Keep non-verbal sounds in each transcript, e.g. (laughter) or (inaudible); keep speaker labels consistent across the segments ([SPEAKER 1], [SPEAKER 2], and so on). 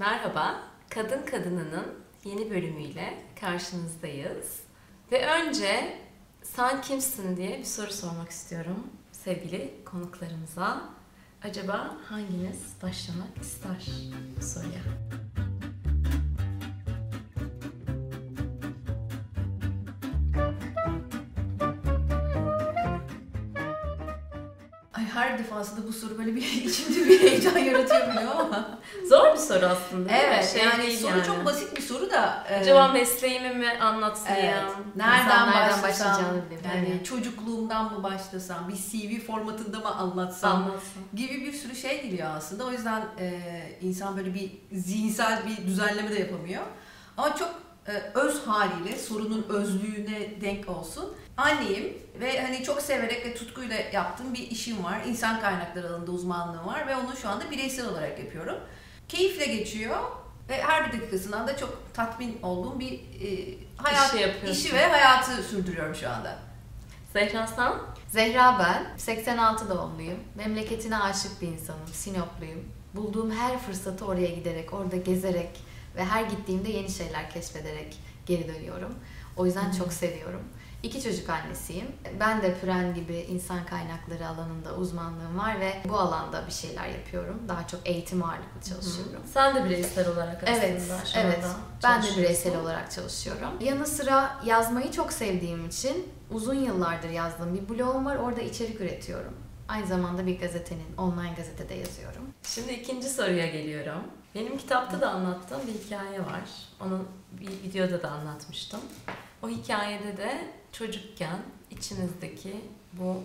[SPEAKER 1] Merhaba, Kadın Kadınının yeni bölümüyle karşınızdayız. Ve önce sen kimsin diye bir soru sormak istiyorum sevgili konuklarımıza. Acaba hanginiz başlamak ister bu soruya?
[SPEAKER 2] Ay her defasında bu soru böyle bir (laughs) içimde bir heyecan yaratıyor biliyor ama. (laughs)
[SPEAKER 1] Zor bir soru aslında.
[SPEAKER 2] Evet
[SPEAKER 1] Şey
[SPEAKER 2] yani soru
[SPEAKER 1] yani.
[SPEAKER 2] çok basit bir soru da. e,
[SPEAKER 1] Acaba mesleğimi mi anlatayım?
[SPEAKER 2] Evet.
[SPEAKER 1] İnsan
[SPEAKER 2] Nereden,
[SPEAKER 1] nereden
[SPEAKER 2] başlasam,
[SPEAKER 1] başlayacağını bilemiyorum.
[SPEAKER 2] yani çocukluğumdan mı başlasam, bir CV formatında mı anlatsam
[SPEAKER 1] Anlatsın.
[SPEAKER 2] gibi bir sürü şey geliyor aslında. O yüzden e, insan böyle bir zihinsel bir düzenleme de yapamıyor. Ama çok öz haliyle sorunun özlüğüne denk olsun. Anneyim ve hani çok severek ve tutkuyla yaptığım bir işim var. İnsan kaynakları alanında uzmanlığım var ve onu şu anda bireysel olarak yapıyorum. Keyifle geçiyor ve her bir dakikasından da çok tatmin olduğum bir e, hayat,
[SPEAKER 1] İşi
[SPEAKER 2] işi ve hayatı sürdürüyorum şu anda.
[SPEAKER 1] Zehra sen?
[SPEAKER 3] Zehra ben, 86 doğumluyum. Memleketine aşık bir insanım, Sinopluyum. Bulduğum her fırsatı oraya giderek, orada gezerek ve her gittiğimde yeni şeyler keşfederek geri dönüyorum. O yüzden çok seviyorum. İki çocuk annesiyim. Ben de Püren gibi insan kaynakları alanında uzmanlığım var ve bu alanda bir şeyler yapıyorum. Daha çok eğitim ağırlıklı çalışıyorum.
[SPEAKER 1] Sen de bireysel olarak aslında
[SPEAKER 3] Evet,
[SPEAKER 1] şu
[SPEAKER 3] evet. Ben de bireysel olarak çalışıyorum. Yanı sıra yazmayı çok sevdiğim için uzun yıllardır yazdığım bir blogum var. Orada içerik üretiyorum. Aynı zamanda bir gazetenin, online gazetede yazıyorum.
[SPEAKER 1] Şimdi ikinci soruya geliyorum. Benim kitapta da anlattığım bir hikaye var. Onu bir videoda da anlatmıştım. O hikayede de çocukken içimizdeki bu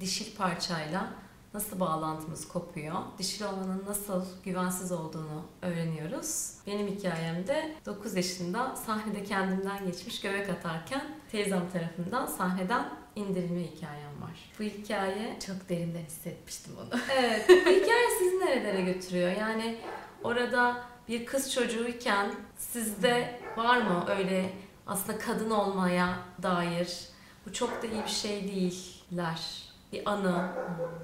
[SPEAKER 1] dişil parçayla nasıl bağlantımız kopuyor, dişil olmanın nasıl güvensiz olduğunu öğreniyoruz. Benim hikayemde 9 yaşında sahnede kendimden geçmiş göbek atarken teyzem tarafından sahneden indirilme hikayem var. Bu hikaye
[SPEAKER 3] Çok derinden hissetmiştim onu.
[SPEAKER 1] Evet. Bu hikaye sizi nerelere götürüyor? Yani orada bir kız çocuğuyken sizde var mı öyle aslında kadın olmaya dair bu çok da iyi bir şey değiller. Bir anı,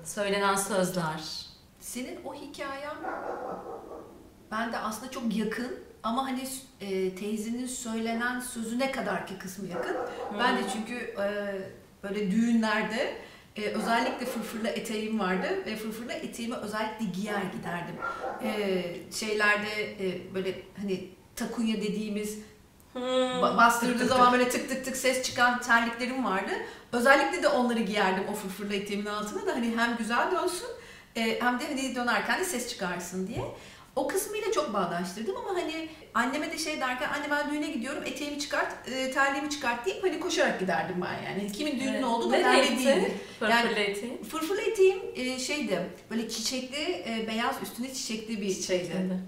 [SPEAKER 1] söylenen sözler.
[SPEAKER 2] Senin o hikayen ben de aslında çok yakın ama hani e, teyzenin söylenen sözüne kadar ki kısmı yakın. Ben de çünkü e, böyle düğünlerde e, özellikle fırfırlı eteğim vardı ve fırfırlı eteğimi özellikle giyer giderdim. E, şeylerde e, böyle hani takunya dediğimiz
[SPEAKER 1] Hmm.
[SPEAKER 2] ba- bastırdığı zaman böyle tık tık tık ses çıkan terliklerim vardı. Özellikle de onları giyerdim o fırfırlı eteğimin altına da hani hem güzel dönsün e, hem de hani dönerken de ses çıkarsın diye. O kısmıyla çok bağdaştırdım ama hani anneme de şey derken anne ben düğüne gidiyorum eteğimi çıkart, e, terliğimi çıkart deyip hani koşarak giderdim ben yani. Kimin düğünü
[SPEAKER 1] Evet.
[SPEAKER 2] olduğu önemli
[SPEAKER 1] renkti?
[SPEAKER 2] değildi.
[SPEAKER 1] Fırfırlı eteği.
[SPEAKER 2] Fırfırlı eteğim e, şeydi böyle çiçekli e, beyaz üstüne çiçekli bir şeydi.
[SPEAKER 1] Şimdi.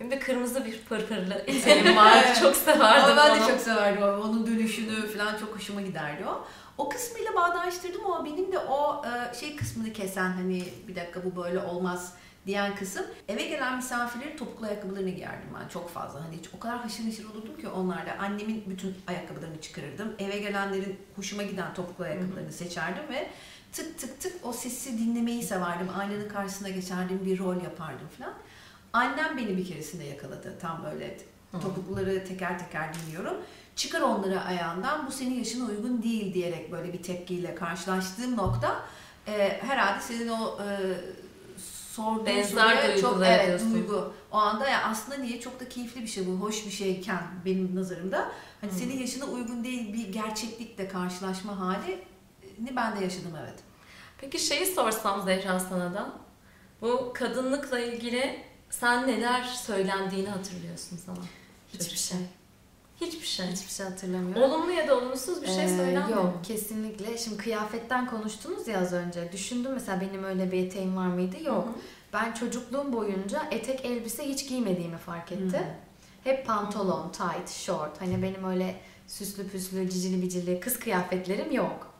[SPEAKER 1] Benim de kırmızı bir fırfırlı eteğim var. çok severdim
[SPEAKER 2] Ama ben de
[SPEAKER 1] onu.
[SPEAKER 2] çok severdim. Onun dönüşünü falan çok hoşuma giderdi o. O kısmıyla bağdaştırdım ama benim de o e, şey kısmını kesen hani bir dakika bu böyle olmaz diyen kısım. Eve gelen misafirlerin topuklu ayakkabılarını giyerdim ben çok fazla. Hani hiç o kadar haşır neşir olurdum ki onlarla. Annemin bütün ayakkabılarını çıkarırdım. Eve gelenlerin hoşuma giden topuklu ayakkabılarını seçerdim ve tık tık tık o sesi dinlemeyi severdim. Aynanın karşısına geçerdim, bir rol yapardım falan. Annem beni bir keresinde yakaladı. Tam böyle topukluları teker teker dinliyorum. Çıkar onları ayağından bu senin yaşına uygun değil diyerek böyle bir tepkiyle karşılaştığım nokta e, herhalde senin o e, sorduğun
[SPEAKER 1] Benzer
[SPEAKER 2] soruya çok evet
[SPEAKER 1] diyorsun.
[SPEAKER 2] duygu. O anda ya aslında niye çok da keyifli bir şey bu, hoş bir şeyken benim nazarımda hani
[SPEAKER 1] Hı.
[SPEAKER 2] senin yaşına uygun değil bir gerçeklikle karşılaşma hali ni ben de yaşadım evet.
[SPEAKER 1] Peki şeyi sorsam Zehra sana da. Bu kadınlıkla ilgili sen neler söylendiğini hatırlıyorsun sana?
[SPEAKER 3] Hiçbir şey.
[SPEAKER 1] Hiçbir şey.
[SPEAKER 3] Hiçbir şey hatırlamıyorum.
[SPEAKER 1] Olumlu ya da olumsuz bir şey
[SPEAKER 3] Ee,
[SPEAKER 1] söylenmiyor.
[SPEAKER 3] Yok kesinlikle. Şimdi kıyafetten konuştunuz ya az önce. Düşündüm mesela benim öyle bir eteğim var mıydı? Yok. Ben çocukluğum boyunca etek elbise hiç giymediğimi fark ettim.
[SPEAKER 2] Hı.
[SPEAKER 3] Hep pantolon, tight, short. Hani benim öyle süslü püslü, cicili bicili kız kıyafetlerim yok.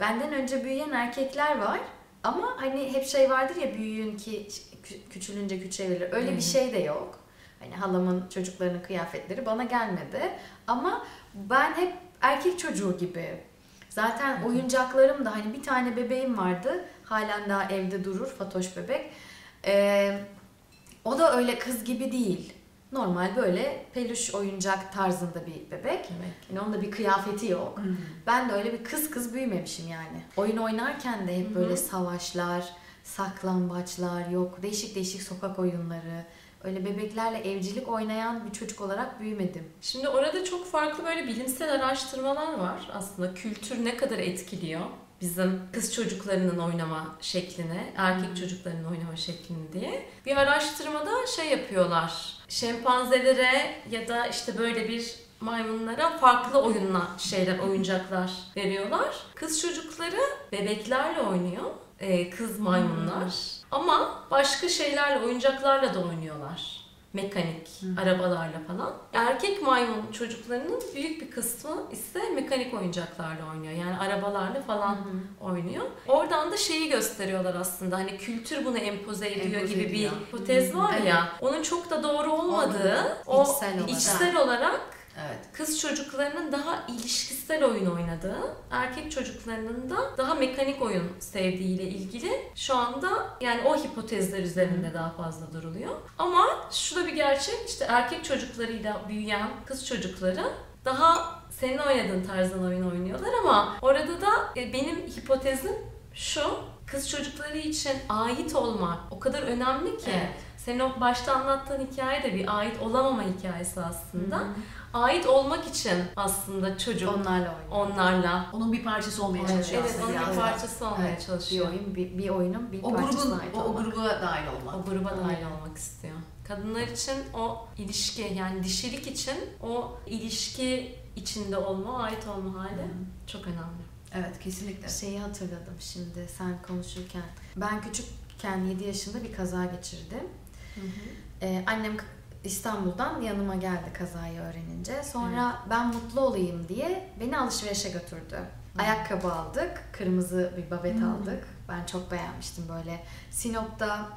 [SPEAKER 3] Benden önce büyüyen erkekler var. Ama hani hep şey vardır ya büyüğün ki kü- küçülünce küçülebilir. Öyle
[SPEAKER 1] Hı.
[SPEAKER 3] bir şey de yok. Hani halamın çocuklarının kıyafetleri bana gelmedi. Ama ben hep erkek çocuğu gibi. Zaten oyuncaklarım da hani bir tane bebeğim vardı. Halen daha evde durur Fatoş bebek. Ee, o da öyle kız gibi değil. Normal böyle peluş oyuncak tarzında bir bebek. Yani onun da bir kıyafeti yok. Ben de öyle bir kız kız büyümemişim yani. Oyun oynarken de hep böyle savaşlar, saklambaçlar yok. Değişik değişik sokak oyunları. Öyle bebeklerle evcilik oynayan bir çocuk olarak büyümedim.
[SPEAKER 1] Şimdi orada çok farklı böyle bilimsel araştırmalar var. Aslında kültür ne kadar etkiliyor bizim kız çocuklarının oynama şeklini, erkek çocuklarının oynama şeklini diye. Bir araştırmada şey yapıyorlar. Şempanzelere ya da işte böyle bir maymunlara farklı oyunla şeyler, oyuncaklar veriyorlar. Kız çocukları bebeklerle oynuyor. e, kız maymunlar. Ama başka şeylerle, oyuncaklarla da oynuyorlar. Mekanik, arabalarla falan. Erkek maymun çocuklarının büyük bir kısmı ise mekanik oyuncaklarla oynuyor. Yani arabalarla falan oynuyor. Oradan da şeyi gösteriyorlar aslında. Hani kültür bunu empoze ediyor
[SPEAKER 2] Empoze
[SPEAKER 1] gibi
[SPEAKER 2] ediyor.
[SPEAKER 1] bir hipotez var
[SPEAKER 2] Evet.
[SPEAKER 1] ya. Onun çok da doğru olmadığı,
[SPEAKER 2] Olmadı.
[SPEAKER 1] o
[SPEAKER 3] İçsel olarak.
[SPEAKER 1] içsel olarak
[SPEAKER 2] Evet.
[SPEAKER 1] kız çocuklarının daha ilişkisel oyun oynadığı, erkek çocuklarının da daha mekanik oyun sevdiğiyle ilgili şu anda yani o hipotezler üzerinde daha fazla duruluyor. Ama şu da bir gerçek işte erkek çocuklarıyla büyüyen kız çocukları daha senin oynadığın tarzdan oyun oynuyorlar ama orada da e, benim hipotezim şu kız çocukları için ait olmak o kadar önemli ki.
[SPEAKER 2] Evet.
[SPEAKER 1] Senin o başta anlattığın hikaye de bir ait olamama hikayesi aslında. Ait olmak için aslında çocuk
[SPEAKER 3] Onlarla oynuyor.
[SPEAKER 1] onlarla
[SPEAKER 2] Onun bir parçası olmaya
[SPEAKER 3] Evet,
[SPEAKER 2] çalışıyor
[SPEAKER 1] evet
[SPEAKER 2] aslında.
[SPEAKER 1] onun bir parçası olmaya
[SPEAKER 2] Evet,
[SPEAKER 3] Bir
[SPEAKER 1] çalışıyor.
[SPEAKER 3] oyun, bir, bir oyunun bir
[SPEAKER 2] O
[SPEAKER 3] parçasına
[SPEAKER 2] grubun,
[SPEAKER 3] ait
[SPEAKER 2] o, o
[SPEAKER 3] olmak.
[SPEAKER 2] gruba dahil olmak.
[SPEAKER 1] O gruba dahil olmak istiyor. Kadınlar için o ilişki yani dişilik için o ilişki içinde olma, ait olma hali çok önemli.
[SPEAKER 2] Evet kesinlikle.
[SPEAKER 3] Şeyi hatırladım şimdi sen konuşurken. Ben küçükken 7 yaşında bir kaza geçirdim. Ee, annem İstanbul'dan yanıma geldi kazayı öğrenince. Sonra ben mutlu olayım diye beni alışverişe götürdü. Ayakkabı aldık. Kırmızı bir babet
[SPEAKER 2] Hmm.
[SPEAKER 3] aldık. Ben çok beğenmiştim böyle. Sinop'ta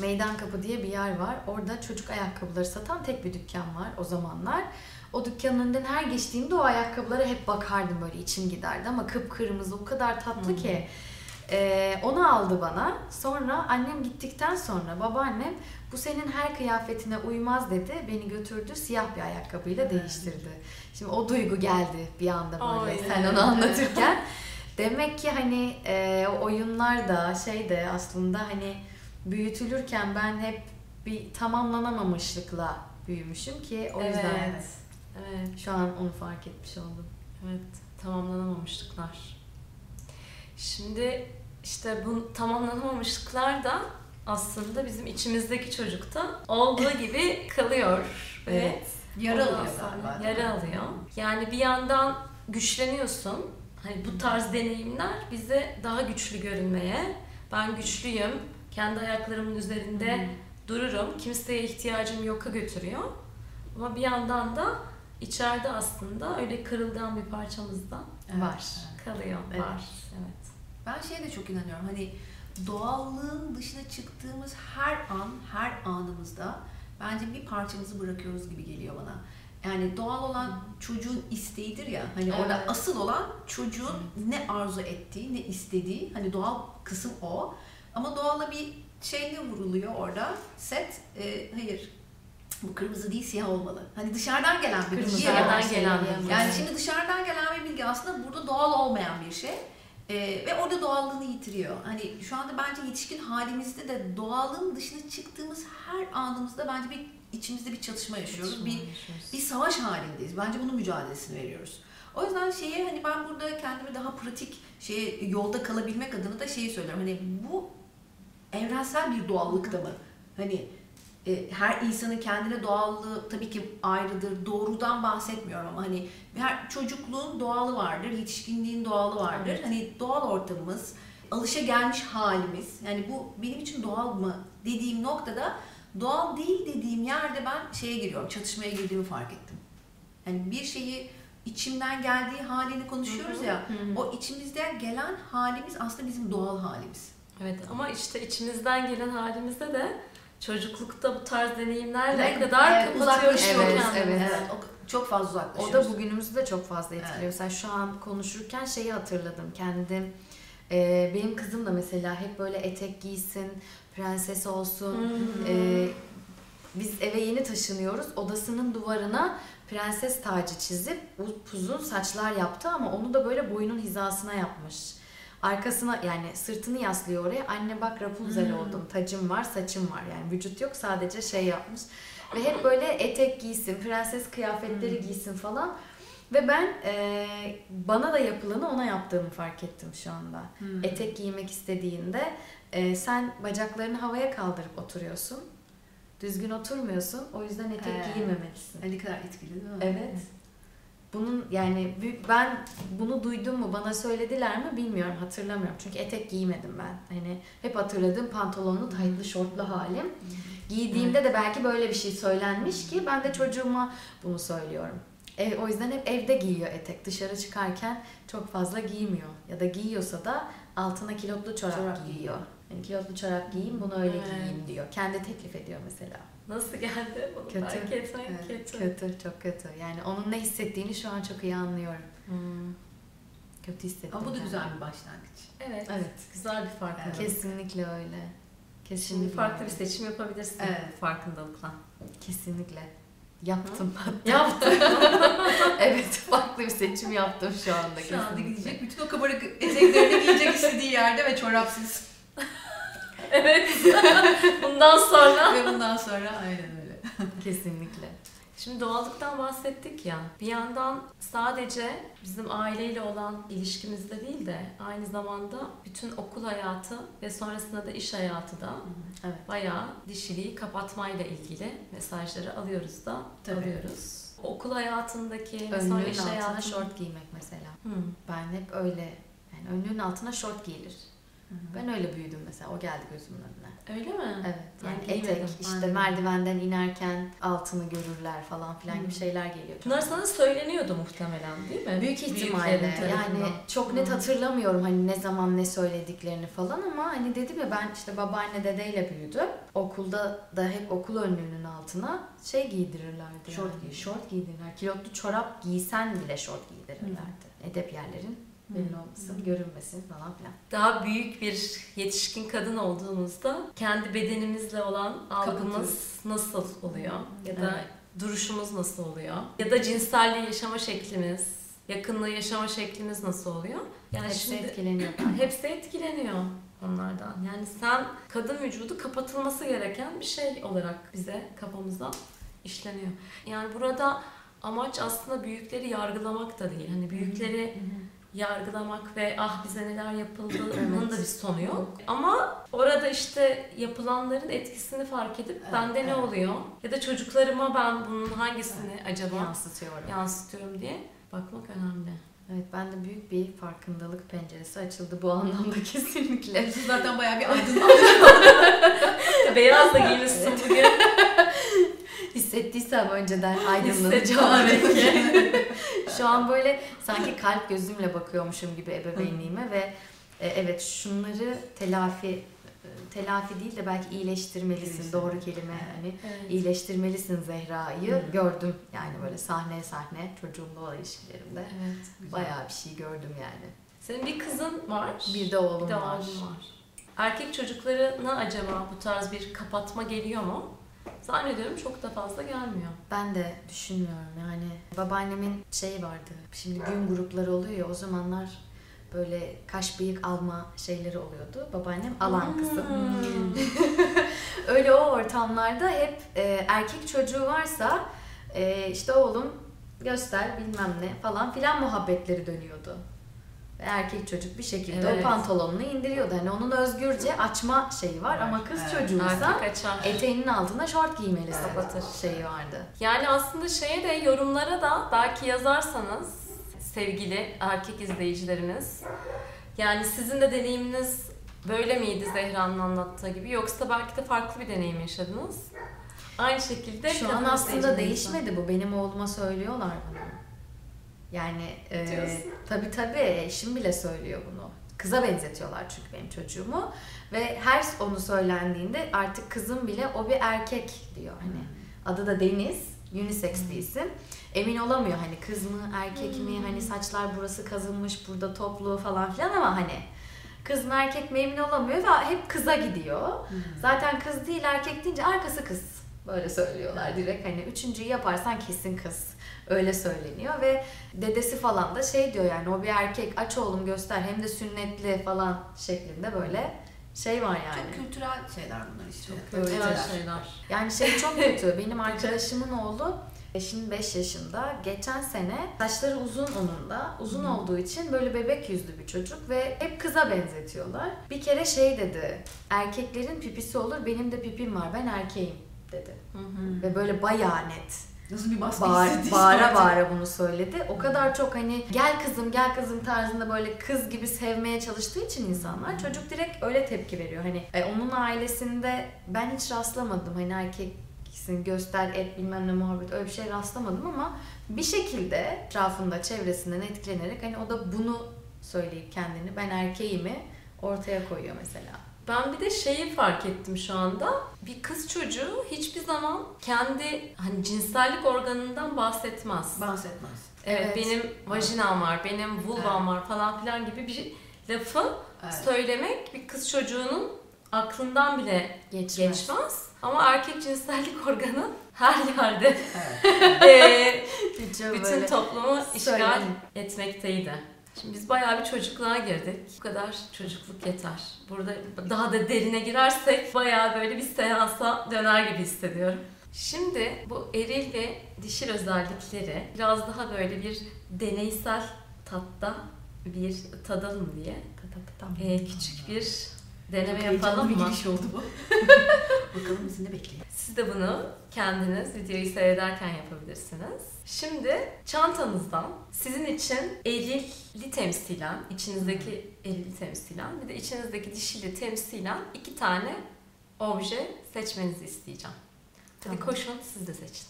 [SPEAKER 3] Meydan Kapı diye bir yer var. Orada çocuk ayakkabıları satan tek bir dükkan var o zamanlar. O dükkanın önünden her geçtiğimde o ayakkabılara hep bakardım böyle içim giderdi ama kıpkırmızı o kadar tatlı ki. Ee, onu aldı bana. Sonra annem gittikten sonra babaannem bu senin her kıyafetine uymaz dedi. Beni götürdü siyah bir ayakkabıyla değiştirdi. Şimdi o duygu geldi bir anda böyle
[SPEAKER 1] Ay.
[SPEAKER 3] sen onu anlatırken. Demek ki hani e, oyunlar da şey de aslında hani büyütülürken ben hep bir tamamlanamamışlıkla büyümüşüm ki o yüzden
[SPEAKER 1] Evet. Evet.
[SPEAKER 3] şu an onu fark etmiş oldum.
[SPEAKER 1] Evet, tamamlanamamışlıklar. Şimdi işte bu tamamlanamamışlıklar da aslında bizim içimizdeki çocukta olduğu (laughs) gibi kalıyor. Ve
[SPEAKER 3] Evet.
[SPEAKER 2] Yara
[SPEAKER 1] ondan
[SPEAKER 2] alıyor galiba.
[SPEAKER 1] Yara alıyor. Yani bir yandan güçleniyorsun. Hani bu tarz deneyimler bize daha güçlü görünmeye, ben güçlüyüm, kendi ayaklarımın üzerinde dururum, kimseye ihtiyacım yok'a götürüyor. Ama bir yandan da içeride aslında öyle kırılgan bir parçamız da
[SPEAKER 2] Evet,
[SPEAKER 3] Var.
[SPEAKER 2] evet.
[SPEAKER 1] kalıyor,
[SPEAKER 3] Evet.
[SPEAKER 1] var. Evet.
[SPEAKER 2] Ben şeye de çok inanıyorum. Hani doğallığın dışına çıktığımız her an, her anımızda bence bir parçamızı bırakıyoruz gibi geliyor bana. Yani doğal olan çocuğun isteğidir ya. Hani orada
[SPEAKER 3] Evet.
[SPEAKER 2] asıl olan çocuğun ne arzu ettiği, ne istediği. Hani doğal kısım o. Ama doğala bir şey ne vuruluyor orada? Set, e, hayır bu kırmızı değil siyah olmalı. Hani dışarıdan gelen bir bilgi.
[SPEAKER 1] Dışarıdan gelen bir
[SPEAKER 2] Yani şimdi dışarıdan gelen bir bilgi aslında burada doğal olmayan bir şey. Ee, ve orada doğallığını yitiriyor. Hani şu anda bence yetişkin halimizde de doğallığın dışına çıktığımız her anımızda bence bir içimizde bir çatışma yaşıyoruz. Bir bir savaş halindeyiz. Bence bunun mücadelesini veriyoruz. O yüzden şeye hani ben burada kendimi daha pratik şeye yolda kalabilmek adına da şeyi söylüyorum. Hani bu evrensel bir doğallıkta mı? Hani her insanın kendine doğallığı tabii ki ayrıdır. Doğrudan bahsetmiyorum ama hani her çocukluğun doğalı vardır, yetişkinliğin doğalı vardır.
[SPEAKER 3] Evet.
[SPEAKER 2] Hani doğal ortamımız, alışa gelmiş halimiz. Yani bu benim için doğal mı dediğim noktada doğal değil dediğim yerde ben şeye giriyorum, çatışmaya girdiğimi fark ettim. Yani bir şeyi içimden geldiği halini konuşuyoruz ya. O içimizden gelen halimiz aslında bizim doğal halimiz.
[SPEAKER 1] Evet ama işte içimizden gelen halimizde de çocuklukta bu tarz deneyimlerle o kadar
[SPEAKER 2] e,
[SPEAKER 1] kapatıyoruz
[SPEAKER 3] Evet,
[SPEAKER 1] kendimizi.
[SPEAKER 3] evet.
[SPEAKER 2] o çok fazla
[SPEAKER 3] O
[SPEAKER 2] uzaklaşıyoruz.
[SPEAKER 3] da bugünümüzü de çok fazla etkiliyor.
[SPEAKER 2] Evet.
[SPEAKER 3] Mesela şu an konuşurken şeyi hatırladım kendim. Ee, benim kızım da mesela hep böyle etek giysin, prenses olsun.
[SPEAKER 1] Hmm.
[SPEAKER 3] Ee, biz eve yeni taşınıyoruz. Odasının duvarına prenses tacı çizip uzun saçlar yaptı ama onu da böyle boyunun hizasına yapmış. Arkasına yani sırtını yaslıyor oraya. Anne bak Rapunzel
[SPEAKER 2] Hmm.
[SPEAKER 3] oldum. Tacım var, saçım var. Yani vücut yok sadece şey yapmış. Ve hep böyle etek giysin, prenses kıyafetleri
[SPEAKER 2] Hmm.
[SPEAKER 3] giysin falan. Ve ben e, bana da yapılanı ona yaptığımı fark ettim şu anda.
[SPEAKER 2] Hmm.
[SPEAKER 3] Etek giymek istediğinde e, sen bacaklarını havaya kaldırıp oturuyorsun. Düzgün oturmuyorsun. O yüzden etek
[SPEAKER 2] He.
[SPEAKER 3] giymemelisin.
[SPEAKER 2] Ne kadar etkili değil mi?
[SPEAKER 3] Evet. Bunun yani ben bunu duydum mu bana söylediler mi bilmiyorum hatırlamıyorum. Çünkü etek giymedim ben. Hani hep hatırladığım pantolonlu taytlı şortlu halim. Giydiğimde de belki böyle bir şey söylenmiş ki ben de çocuğuma bunu söylüyorum. Ev, o yüzden hep evde giyiyor etek. Dışarı çıkarken çok fazla giymiyor. Ya da giyiyorsa da altına kilotlu çorap,
[SPEAKER 2] Çorap
[SPEAKER 3] giyiyor. Yani kilotlu çorap giyin bunu öyle
[SPEAKER 1] Evet.
[SPEAKER 3] giyeyim diyor. Kendi teklif ediyor mesela.
[SPEAKER 1] Nasıl geldi? Bunu
[SPEAKER 3] Kötü.
[SPEAKER 1] fark etmek
[SPEAKER 2] Evet,
[SPEAKER 1] kötü.
[SPEAKER 3] Kötü, çok kötü. Yani onun ne hissettiğini şu an çok iyi anlıyorum.
[SPEAKER 1] Hmm.
[SPEAKER 3] Kötü hissettim.
[SPEAKER 2] Ama bu da
[SPEAKER 3] kendimi.
[SPEAKER 2] güzel bir başlangıç.
[SPEAKER 1] Evet.
[SPEAKER 3] Evet.
[SPEAKER 1] Güzel bir farkındalık.
[SPEAKER 3] Kesinlikle öyle. Kesinlikle.
[SPEAKER 1] Şimdi farklı bir seçim yapabilirsin
[SPEAKER 2] Evet.
[SPEAKER 1] farkındalıkla.
[SPEAKER 3] Kesinlikle. Yaptım.
[SPEAKER 1] Yaptım. (laughs)
[SPEAKER 3] evet, farklı bir seçim yaptım şu anda.
[SPEAKER 2] Şu anda gidecek bütün o kabarık eteklerini giyecek istediği yerde ve çorapsız.
[SPEAKER 1] Evet. (laughs) Bundan sonra.
[SPEAKER 2] ve bundan sonra aynen öyle. (laughs)
[SPEAKER 3] Kesinlikle.
[SPEAKER 1] Şimdi doğallıktan bahsettik ya. Bir yandan sadece bizim aileyle olan ilişkimizde değil de aynı zamanda bütün okul hayatı ve sonrasında da iş hayatı da
[SPEAKER 3] Evet.
[SPEAKER 1] bayağı dişiliği kapatmayla ilgili mesajları alıyoruz da
[SPEAKER 2] Tabii.
[SPEAKER 1] alıyoruz. Okul hayatındaki ve sonra
[SPEAKER 3] Önlüğün
[SPEAKER 1] iş
[SPEAKER 3] altına
[SPEAKER 1] hayatında
[SPEAKER 3] şort giymek mesela.
[SPEAKER 1] Hmm.
[SPEAKER 3] Ben hep öyle. Yani önlüğün altına şort giyilir. Ben öyle büyüdüm mesela. O geldi gözümün önüne.
[SPEAKER 1] Öyle mi?
[SPEAKER 3] Evet.
[SPEAKER 1] Ben
[SPEAKER 3] Yani
[SPEAKER 1] giymedim.
[SPEAKER 3] etek, işte
[SPEAKER 1] Aynen.
[SPEAKER 3] merdivenden inerken altını görürler falan filan gibi şeyler geliyor.
[SPEAKER 1] Bunlar sana söyleniyordu muhtemelen değil mi?
[SPEAKER 3] Büyük ihtimalle.
[SPEAKER 1] Büyüklerin
[SPEAKER 3] Yani çok net
[SPEAKER 1] Hı.
[SPEAKER 3] hatırlamıyorum hani ne zaman ne söylediklerini falan ama hani dedim ya ben işte babaanne dedeyle büyüdüm. Okulda da hep okul önlüğünün altına şey giydirirlerdi.
[SPEAKER 2] Şort
[SPEAKER 3] yani.
[SPEAKER 2] giydir.
[SPEAKER 3] Şort giydirirler. Kilotlu çorap giysen bile şort giydirirlerdi. Edep yerlerin belli olmasın, görünmesin falan filan.
[SPEAKER 1] daha büyük bir yetişkin kadın olduğumuzda kendi bedenimizle olan algımız nasıl oluyor? Ya da
[SPEAKER 3] Evet.
[SPEAKER 1] duruşumuz nasıl oluyor? Ya da cinselliği yaşama şeklimiz, yakınlığı yaşama şeklimiz nasıl oluyor? Yani
[SPEAKER 3] Hepsi
[SPEAKER 1] şimdi
[SPEAKER 3] etkileniyor. (clears throat)
[SPEAKER 1] hepsi etkileniyor onlardan. Yani sen kadın vücudu kapatılması gereken bir şey olarak bize kafamızda işleniyor. Yani burada amaç aslında büyükleri yargılamak da değil. Hani büyükleri yargılamak ve ah bize neler yapıldığının
[SPEAKER 3] Evet.
[SPEAKER 1] da bir sonu yok. Ama orada işte yapılanların etkisini fark edip
[SPEAKER 2] Evet,
[SPEAKER 1] bende ne
[SPEAKER 2] evet.
[SPEAKER 1] oluyor? Ya da çocuklarıma ben bunun hangisini acaba
[SPEAKER 3] Yansıtıyorum.
[SPEAKER 1] yansıtıyorum diye bakmak önemli.
[SPEAKER 3] Evet ben de büyük bir farkındalık penceresi açıldı bu anlamda (laughs) kesinlikle.
[SPEAKER 2] Siz zaten bayağı bir (laughs) aydınlanmış.
[SPEAKER 1] Beyaz da giymişsin bugün. (laughs) (laughs)
[SPEAKER 3] Hissettiysem önceden aydınlanacağım. (laughs) Şu an böyle sanki kalp gözümle bakıyormuşum gibi ebeveynliğime ve e, evet şunları telafi e, telafi değil de belki iyileştirmelisin
[SPEAKER 2] İyileştirme.
[SPEAKER 3] doğru kelime hani
[SPEAKER 1] Evet.
[SPEAKER 3] iyileştirmelisin Zehra'yı
[SPEAKER 2] Hı.
[SPEAKER 3] gördüm yani böyle sahne sahne çocuğumla olan ilişkilerimde
[SPEAKER 1] Evet.
[SPEAKER 3] bayağı bir şey gördüm yani.
[SPEAKER 1] Senin bir kızın var.
[SPEAKER 3] Bir de oğlum
[SPEAKER 1] bir de
[SPEAKER 3] var.
[SPEAKER 1] var. Erkek çocuklarına acaba bu tarz bir kapatma geliyor mu? Zannediyorum çok da fazla gelmiyor.
[SPEAKER 3] Ben de düşünmüyorum yani. Babaannemin şeyi vardı. Şimdi gün grupları oluyor ya o zamanlar böyle kaş bıyık alma şeyleri oluyordu. Babaannem alan kızı.
[SPEAKER 1] Hmm. (laughs)
[SPEAKER 3] Öyle o ortamlarda hep e, erkek çocuğu varsa e, işte oğlum göster bilmem ne falan filan muhabbetleri dönüyordu. Ve erkek çocuk bir şekilde
[SPEAKER 1] Evet.
[SPEAKER 3] o pantolonunu indiriyordu. Hani onun özgürce açma şeyi var ama kız
[SPEAKER 2] Evet.
[SPEAKER 3] çocuğuysa eteğinin altına şort giymelisin
[SPEAKER 1] Kapatır.
[SPEAKER 3] şeyi vardı.
[SPEAKER 1] Yani aslında şeye de yorumlara da belki yazarsanız sevgili erkek izleyicilerimiz yani sizin de deneyiminiz böyle miydi Zehra'nın anlattığı gibi yoksa belki de farklı bir deneyim yaşadınız. Aynı şekilde
[SPEAKER 3] Şu an aslında değişmedi bu. Benim oğluma söylüyorlar bunu. Yani e,
[SPEAKER 1] Diyorsun.
[SPEAKER 3] tabii tabii eşim bile söylüyor bunu. Kıza benzetiyorlar çünkü benim çocuğumu. Ve her onu söylendiğinde artık kızım bile o bir erkek diyor. Hani adı da Deniz. Unisex bir isim. Emin olamıyor hani kız mı erkek mi hani saçlar burası kazınmış burada toplu falan filan ama hani kız mı erkek mi emin olamıyor ve hep kıza gidiyor. Zaten kız değil erkek deyince arkası kız. Böyle söylüyorlar direkt hani üçüncüyü yaparsan kesin kız. Öyle söyleniyor ve dedesi falan da şey diyor yani o bir erkek aç oğlum göster hem de sünnetli falan şeklinde böyle şey var yani.
[SPEAKER 2] Çok kültürel şeyler bunlar işte.
[SPEAKER 1] Kültürel
[SPEAKER 2] Öğretiler.
[SPEAKER 1] şeyler.
[SPEAKER 3] Yani şey çok kötü. Benim arkadaşımın oğlu şimdi 5 yaşında. Geçen sene saçları uzun onun da. Uzun olduğu için böyle bebek yüzlü bir çocuk ve hep kıza benzetiyorlar. Bir kere şey dedi. Erkeklerin pipisi olur benim de pipim var ben erkeğim dedi.
[SPEAKER 1] Hı hı.
[SPEAKER 3] Ve böyle bayağı net.
[SPEAKER 2] Nasıl bir baskı
[SPEAKER 3] Bağır,
[SPEAKER 2] hissettiyse
[SPEAKER 3] bağıra bağıra bunu söyledi. O kadar çok hani gel kızım gel kızım tarzında böyle kız gibi sevmeye çalıştığı için insanlar çocuk direkt öyle tepki veriyor. Hani e, onun ailesinde ben hiç rastlamadım. Hani erkeksin göster et bilmem ne muhabbet öyle bir şey rastlamadım ama bir şekilde etrafında çevresinden etkilenerek hani o da bunu söyleyip kendini ben erkeğimi ortaya koyuyor mesela.
[SPEAKER 1] Ben bir de şeyi fark ettim şu anda. Bir kız çocuğu hiçbir zaman kendi hani cinsellik organından bahsetmez.
[SPEAKER 2] Bahsetmez.
[SPEAKER 1] Evet,
[SPEAKER 3] Evet.
[SPEAKER 1] benim vajinam var, benim vulvam var falan filan gibi bir lafı
[SPEAKER 2] Evet.
[SPEAKER 1] söylemek bir kız çocuğunun aklından bile
[SPEAKER 3] Geçmez.
[SPEAKER 1] geçmez. Ama erkek cinsellik (laughs) organı her yerde
[SPEAKER 2] Evet.
[SPEAKER 1] eee, (laughs)
[SPEAKER 3] Hiç
[SPEAKER 1] bütün toplumu işgal etmekteydi. Şimdi biz bayağı bir çocukluğa girdik. Bu kadar çocukluk yeter. Burada daha da derine girersek bayağı böyle bir seansa döner gibi hissediyorum. Şimdi bu eril ve dişil özellikleri biraz daha böyle bir deneysel tatta bir tadalım diye Ee, küçük bir deneme
[SPEAKER 2] Heyecanlı
[SPEAKER 1] yapalım
[SPEAKER 2] bir
[SPEAKER 1] mı?
[SPEAKER 2] giriş oldu bu. (laughs) Bakalım bizi ne bekliyor.
[SPEAKER 1] Siz de bunu kendiniz videoyu seyrederken yapabilirsiniz. Şimdi çantanızdan sizin için erilli temsilen, içinizdeki erilli temsilen bir de içinizdeki dişili temsilen iki tane obje seçmenizi isteyeceğim. Hadi
[SPEAKER 3] Tamam.
[SPEAKER 1] koşun siz de seçin.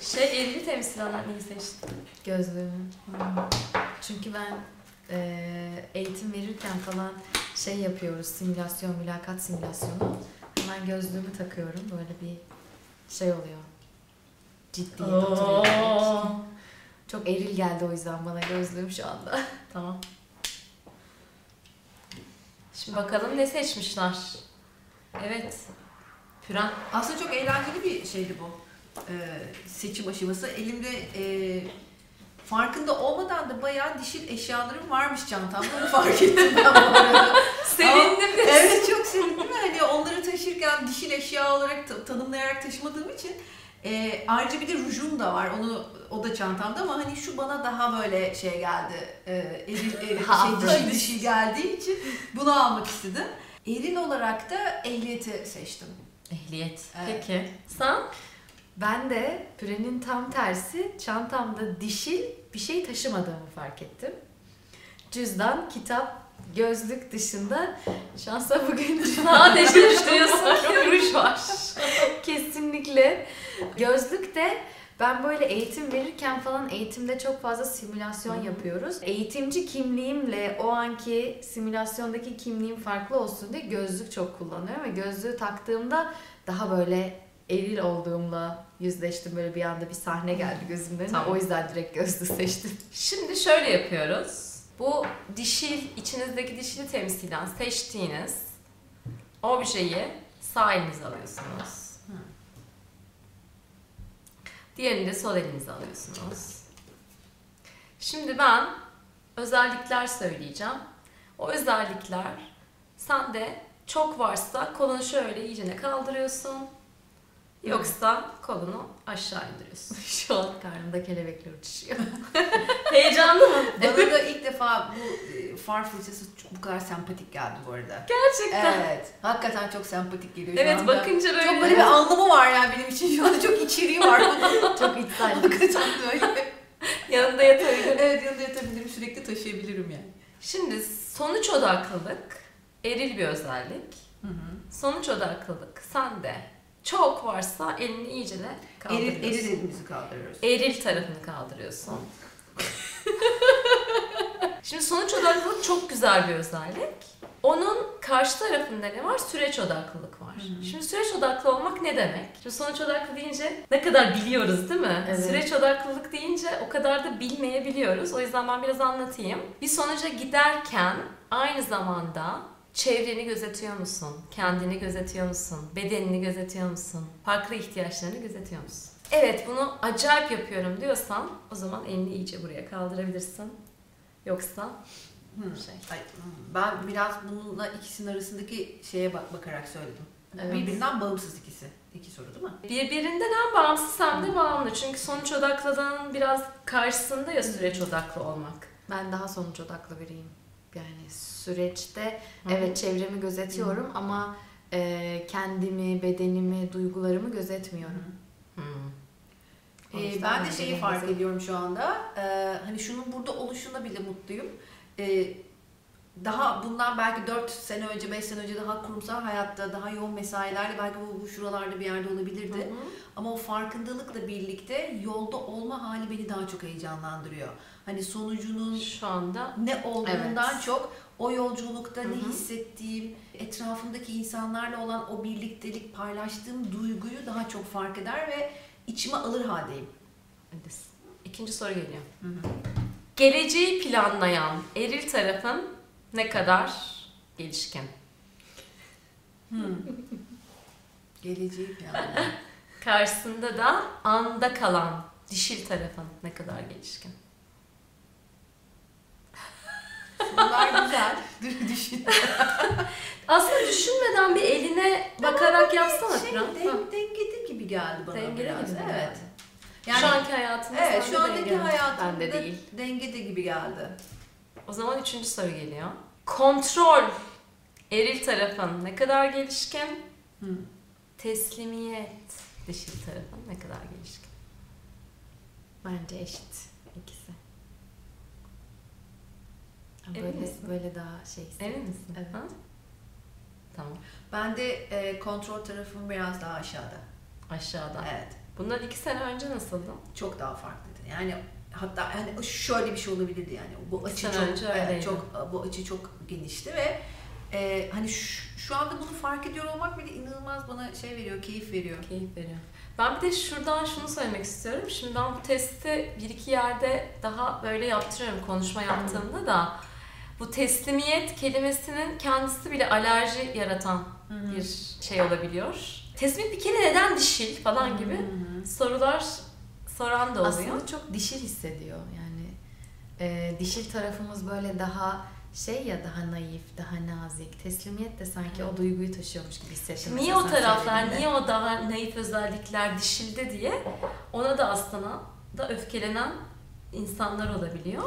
[SPEAKER 1] Şey erilli temsilen neyi seçtin?
[SPEAKER 3] Gözlüğümü. Çünkü ben eee, eğitim verirken falan şey yapıyoruz, simülasyon, mülakat simülasyonu. Hemen gözlüğümü takıyorum, böyle bir şey oluyor. Ciddiyet oturuyor. Çok eril geldi o yüzden bana gözlüğüm şu anda. (laughs)
[SPEAKER 1] Tamam. Şimdi bakalım ne seçmişler. Evet. Püren.
[SPEAKER 2] Aslında çok eğlenceli bir şeydi bu. Ee, seçim aşaması. Elimde e, farkında olmadan da bayağı dişil eşyalarım varmış çantamda. Onu fark ettim ben bu arada. (laughs)
[SPEAKER 1] Sevindim.
[SPEAKER 2] evet çok sevindim. Hani onları taşırken dişil eşya olarak ta- tanımlayarak taşımadığım için e, ayrıca bir de rujum da var. Onu o da çantamda ama hani şu bana daha böyle şey geldi. E, eril, eril şey, dişil dişil geldiği için bunu almak istedim. Eril olarak da ehliyeti seçtim.
[SPEAKER 1] Ehliyet.
[SPEAKER 2] Evet.
[SPEAKER 1] Peki. Sen?
[SPEAKER 3] Ben de pürenin tam tersi çantamda dişil bir şey taşımadığımı fark ettim. Cüzdan, kitap, gözlük dışında şansa bugün
[SPEAKER 1] Sadece diyorsun ki ruj var.
[SPEAKER 3] Kesinlikle. Gözlük de ben böyle eğitim verirken falan eğitimde çok fazla simülasyon yapıyoruz. Eğitimci kimliğimle o anki simülasyondaki kimliğim farklı olsun diye gözlük çok kullanıyorum ve gözlüğü taktığımda daha böyle eril olduğumla yüzleştim. Böyle bir anda bir sahne geldi gözümün önüne.
[SPEAKER 1] Tamam.
[SPEAKER 3] O yüzden direkt gözlüğü seçtim. (laughs)
[SPEAKER 1] Şimdi şöyle yapıyoruz. Bu dişil, içinizdeki dişili temsilen seçtiğiniz objeyi sağ elinize alıyorsunuz.
[SPEAKER 2] Hı.
[SPEAKER 1] Diğerini de sol elinize alıyorsunuz. Şimdi ben özellikler söyleyeceğim. O özellikler sende çok varsa kolunu şöyle iyicene kaldırıyorsun. Yoksa kolunu aşağı indiriyorsun. (laughs)
[SPEAKER 3] Şu an karnımda kelebekler uçuşuyor. (laughs)
[SPEAKER 1] Heyecanlı mı? (laughs)
[SPEAKER 2] Bana da ilk defa bu e, far fırçası çok- bu kadar sempatik geldi bu arada.
[SPEAKER 1] Gerçekten.
[SPEAKER 2] Evet. Hakikaten çok sempatik geliyor şu
[SPEAKER 1] Evet
[SPEAKER 2] anda.
[SPEAKER 1] bakınca böyle.
[SPEAKER 2] Çok böyle bir anlamı var yani benim için şu anda çok içeriği var bunun.
[SPEAKER 3] çok içsel.
[SPEAKER 2] Hakikaten böyle.
[SPEAKER 1] yanında yatabilir.
[SPEAKER 2] evet yanında yatabilirim sürekli taşıyabilirim yani.
[SPEAKER 1] Şimdi sonuç odaklılık eril bir özellik.
[SPEAKER 2] Hı hı.
[SPEAKER 1] Sonuç odaklılık sende çok varsa elini iyice de kaldırıyorsun.
[SPEAKER 2] Eril, eril elimizi kaldırıyoruz.
[SPEAKER 1] Eril tarafını kaldırıyorsun. (laughs) Şimdi sonuç odaklılık çok güzel bir özellik. Onun karşı tarafında ne var? Süreç odaklılık var.
[SPEAKER 2] Hı hı.
[SPEAKER 1] Şimdi süreç odaklı olmak ne demek? Şimdi sonuç odaklı deyince ne kadar biliyoruz değil mi?
[SPEAKER 3] Evet.
[SPEAKER 1] Süreç odaklılık deyince o kadar da bilmeyebiliyoruz. O yüzden ben biraz anlatayım. Bir sonuca giderken aynı zamanda Çevreni gözetiyor musun? Kendini gözetiyor musun? Bedenini gözetiyor musun? Farklı ihtiyaçlarını gözetiyor musun? Evet bunu acayip yapıyorum diyorsan o zaman elini iyice buraya kaldırabilirsin. Yoksa
[SPEAKER 2] Hmm.
[SPEAKER 1] şey.
[SPEAKER 2] Ay, hmm. ben biraz bununla ikisinin arasındaki şeye bak bakarak söyledim.
[SPEAKER 3] Evet.
[SPEAKER 2] Birbirinden bağımsız ikisi. İki soru değil mi?
[SPEAKER 1] Birbirinden hem bağımsız hem de bağımlı. Çünkü sonuç odaklılığın biraz karşısında ya süreç odaklı olmak.
[SPEAKER 3] Ben daha sonuç odaklı biriyim. Yani süreçte
[SPEAKER 1] Hı.
[SPEAKER 3] evet çevremi gözetiyorum ama e, kendimi, bedenimi, duygularımı gözetmiyorum.
[SPEAKER 2] Ee, ben de şeyi fark ediyorum şu anda. Ee, hani şunun burada oluşuna bile mutluyum. Ee, daha bundan belki 4 sene önce, 5 sene önce daha kurumsal hayatta, daha yoğun mesailerle belki bu, bu şuralarda bir yerde olabilirdi.
[SPEAKER 1] Hı hı.
[SPEAKER 2] Ama o farkındalıkla birlikte yolda olma hali beni daha çok heyecanlandırıyor. Hani sonucunun
[SPEAKER 1] Şu anda
[SPEAKER 2] ne olduğundan
[SPEAKER 3] Evet.
[SPEAKER 2] çok o yolculukta
[SPEAKER 1] Hı
[SPEAKER 2] ne hissettiğim, etrafımdaki insanlarla olan o birliktelik, paylaştığım duyguyu daha çok fark eder ve içime alır haldeyim.
[SPEAKER 1] Hadi. İkinci soru geliyor. Geleceği planlayan eril tarafın ne kadar gelişkin?
[SPEAKER 2] Hmm. (laughs) Geleceği planlayan.
[SPEAKER 1] Karşısında da anda kalan dişil tarafın ne kadar gelişkin?
[SPEAKER 2] Bunlar güzel. (laughs) Dur düşün. (laughs)
[SPEAKER 1] Aslında düşünmeden bir eline bakarak yapsana
[SPEAKER 2] şey,
[SPEAKER 1] Fırat.
[SPEAKER 2] den-
[SPEAKER 1] Ha.
[SPEAKER 2] dengede gibi geldi bana
[SPEAKER 1] Dengede
[SPEAKER 2] biraz.
[SPEAKER 1] gibi
[SPEAKER 2] evet.
[SPEAKER 1] geldi?
[SPEAKER 2] Yani,
[SPEAKER 1] şu anki hayatında
[SPEAKER 2] evet, şu andaki hayatımda
[SPEAKER 3] Bende değil.
[SPEAKER 2] dengede gibi geldi.
[SPEAKER 1] O zaman üçüncü soru geliyor. Kontrol eril tarafın ne kadar gelişkin?
[SPEAKER 2] Hmm.
[SPEAKER 1] Teslimiyet dişil tarafın ne kadar gelişkin?
[SPEAKER 3] Bence eşit ikisi. Ama
[SPEAKER 1] Emin
[SPEAKER 3] Böyle,
[SPEAKER 1] misin?
[SPEAKER 3] böyle daha şey
[SPEAKER 1] Emin misin?
[SPEAKER 3] Evet.
[SPEAKER 1] Ha? Tamam.
[SPEAKER 2] Ben de e, kontrol tarafım biraz daha aşağıda.
[SPEAKER 1] Aşağıda.
[SPEAKER 2] Evet.
[SPEAKER 1] Bundan iki sene önce nasıldı?
[SPEAKER 2] çok daha farklıydı. Yani hatta hani şöyle bir şey olabilirdi yani bu açı
[SPEAKER 1] sene
[SPEAKER 2] çok
[SPEAKER 1] önce
[SPEAKER 2] evet, çok bu açı çok genişti ve e, hani şu, şu anda bunu fark ediyor olmak bile inanılmaz bana şey veriyor, keyif veriyor.
[SPEAKER 1] Keyif veriyor. Ben bir de şuradan şunu söylemek istiyorum. Şimdi ben bu testi bir iki yerde daha böyle yaptırıyorum konuşma yaptığımda da bu teslimiyet kelimesinin kendisi bile alerji yaratan bir şey olabiliyor. Teslimiyet bir kere neden dişil falan gibi sorular soran da oluyor.
[SPEAKER 3] Aslında çok dişil hissediyor yani. e, dişil tarafımız böyle daha şey ya daha naif, daha nazik. Teslimiyet de sanki o duyguyu taşıyormuş gibi hissettim.
[SPEAKER 1] Niye o taraflar,
[SPEAKER 3] söylediğinde.
[SPEAKER 1] niye o daha naif özellikler dişilde diye ona da aslında da öfkelenen insanlar olabiliyor.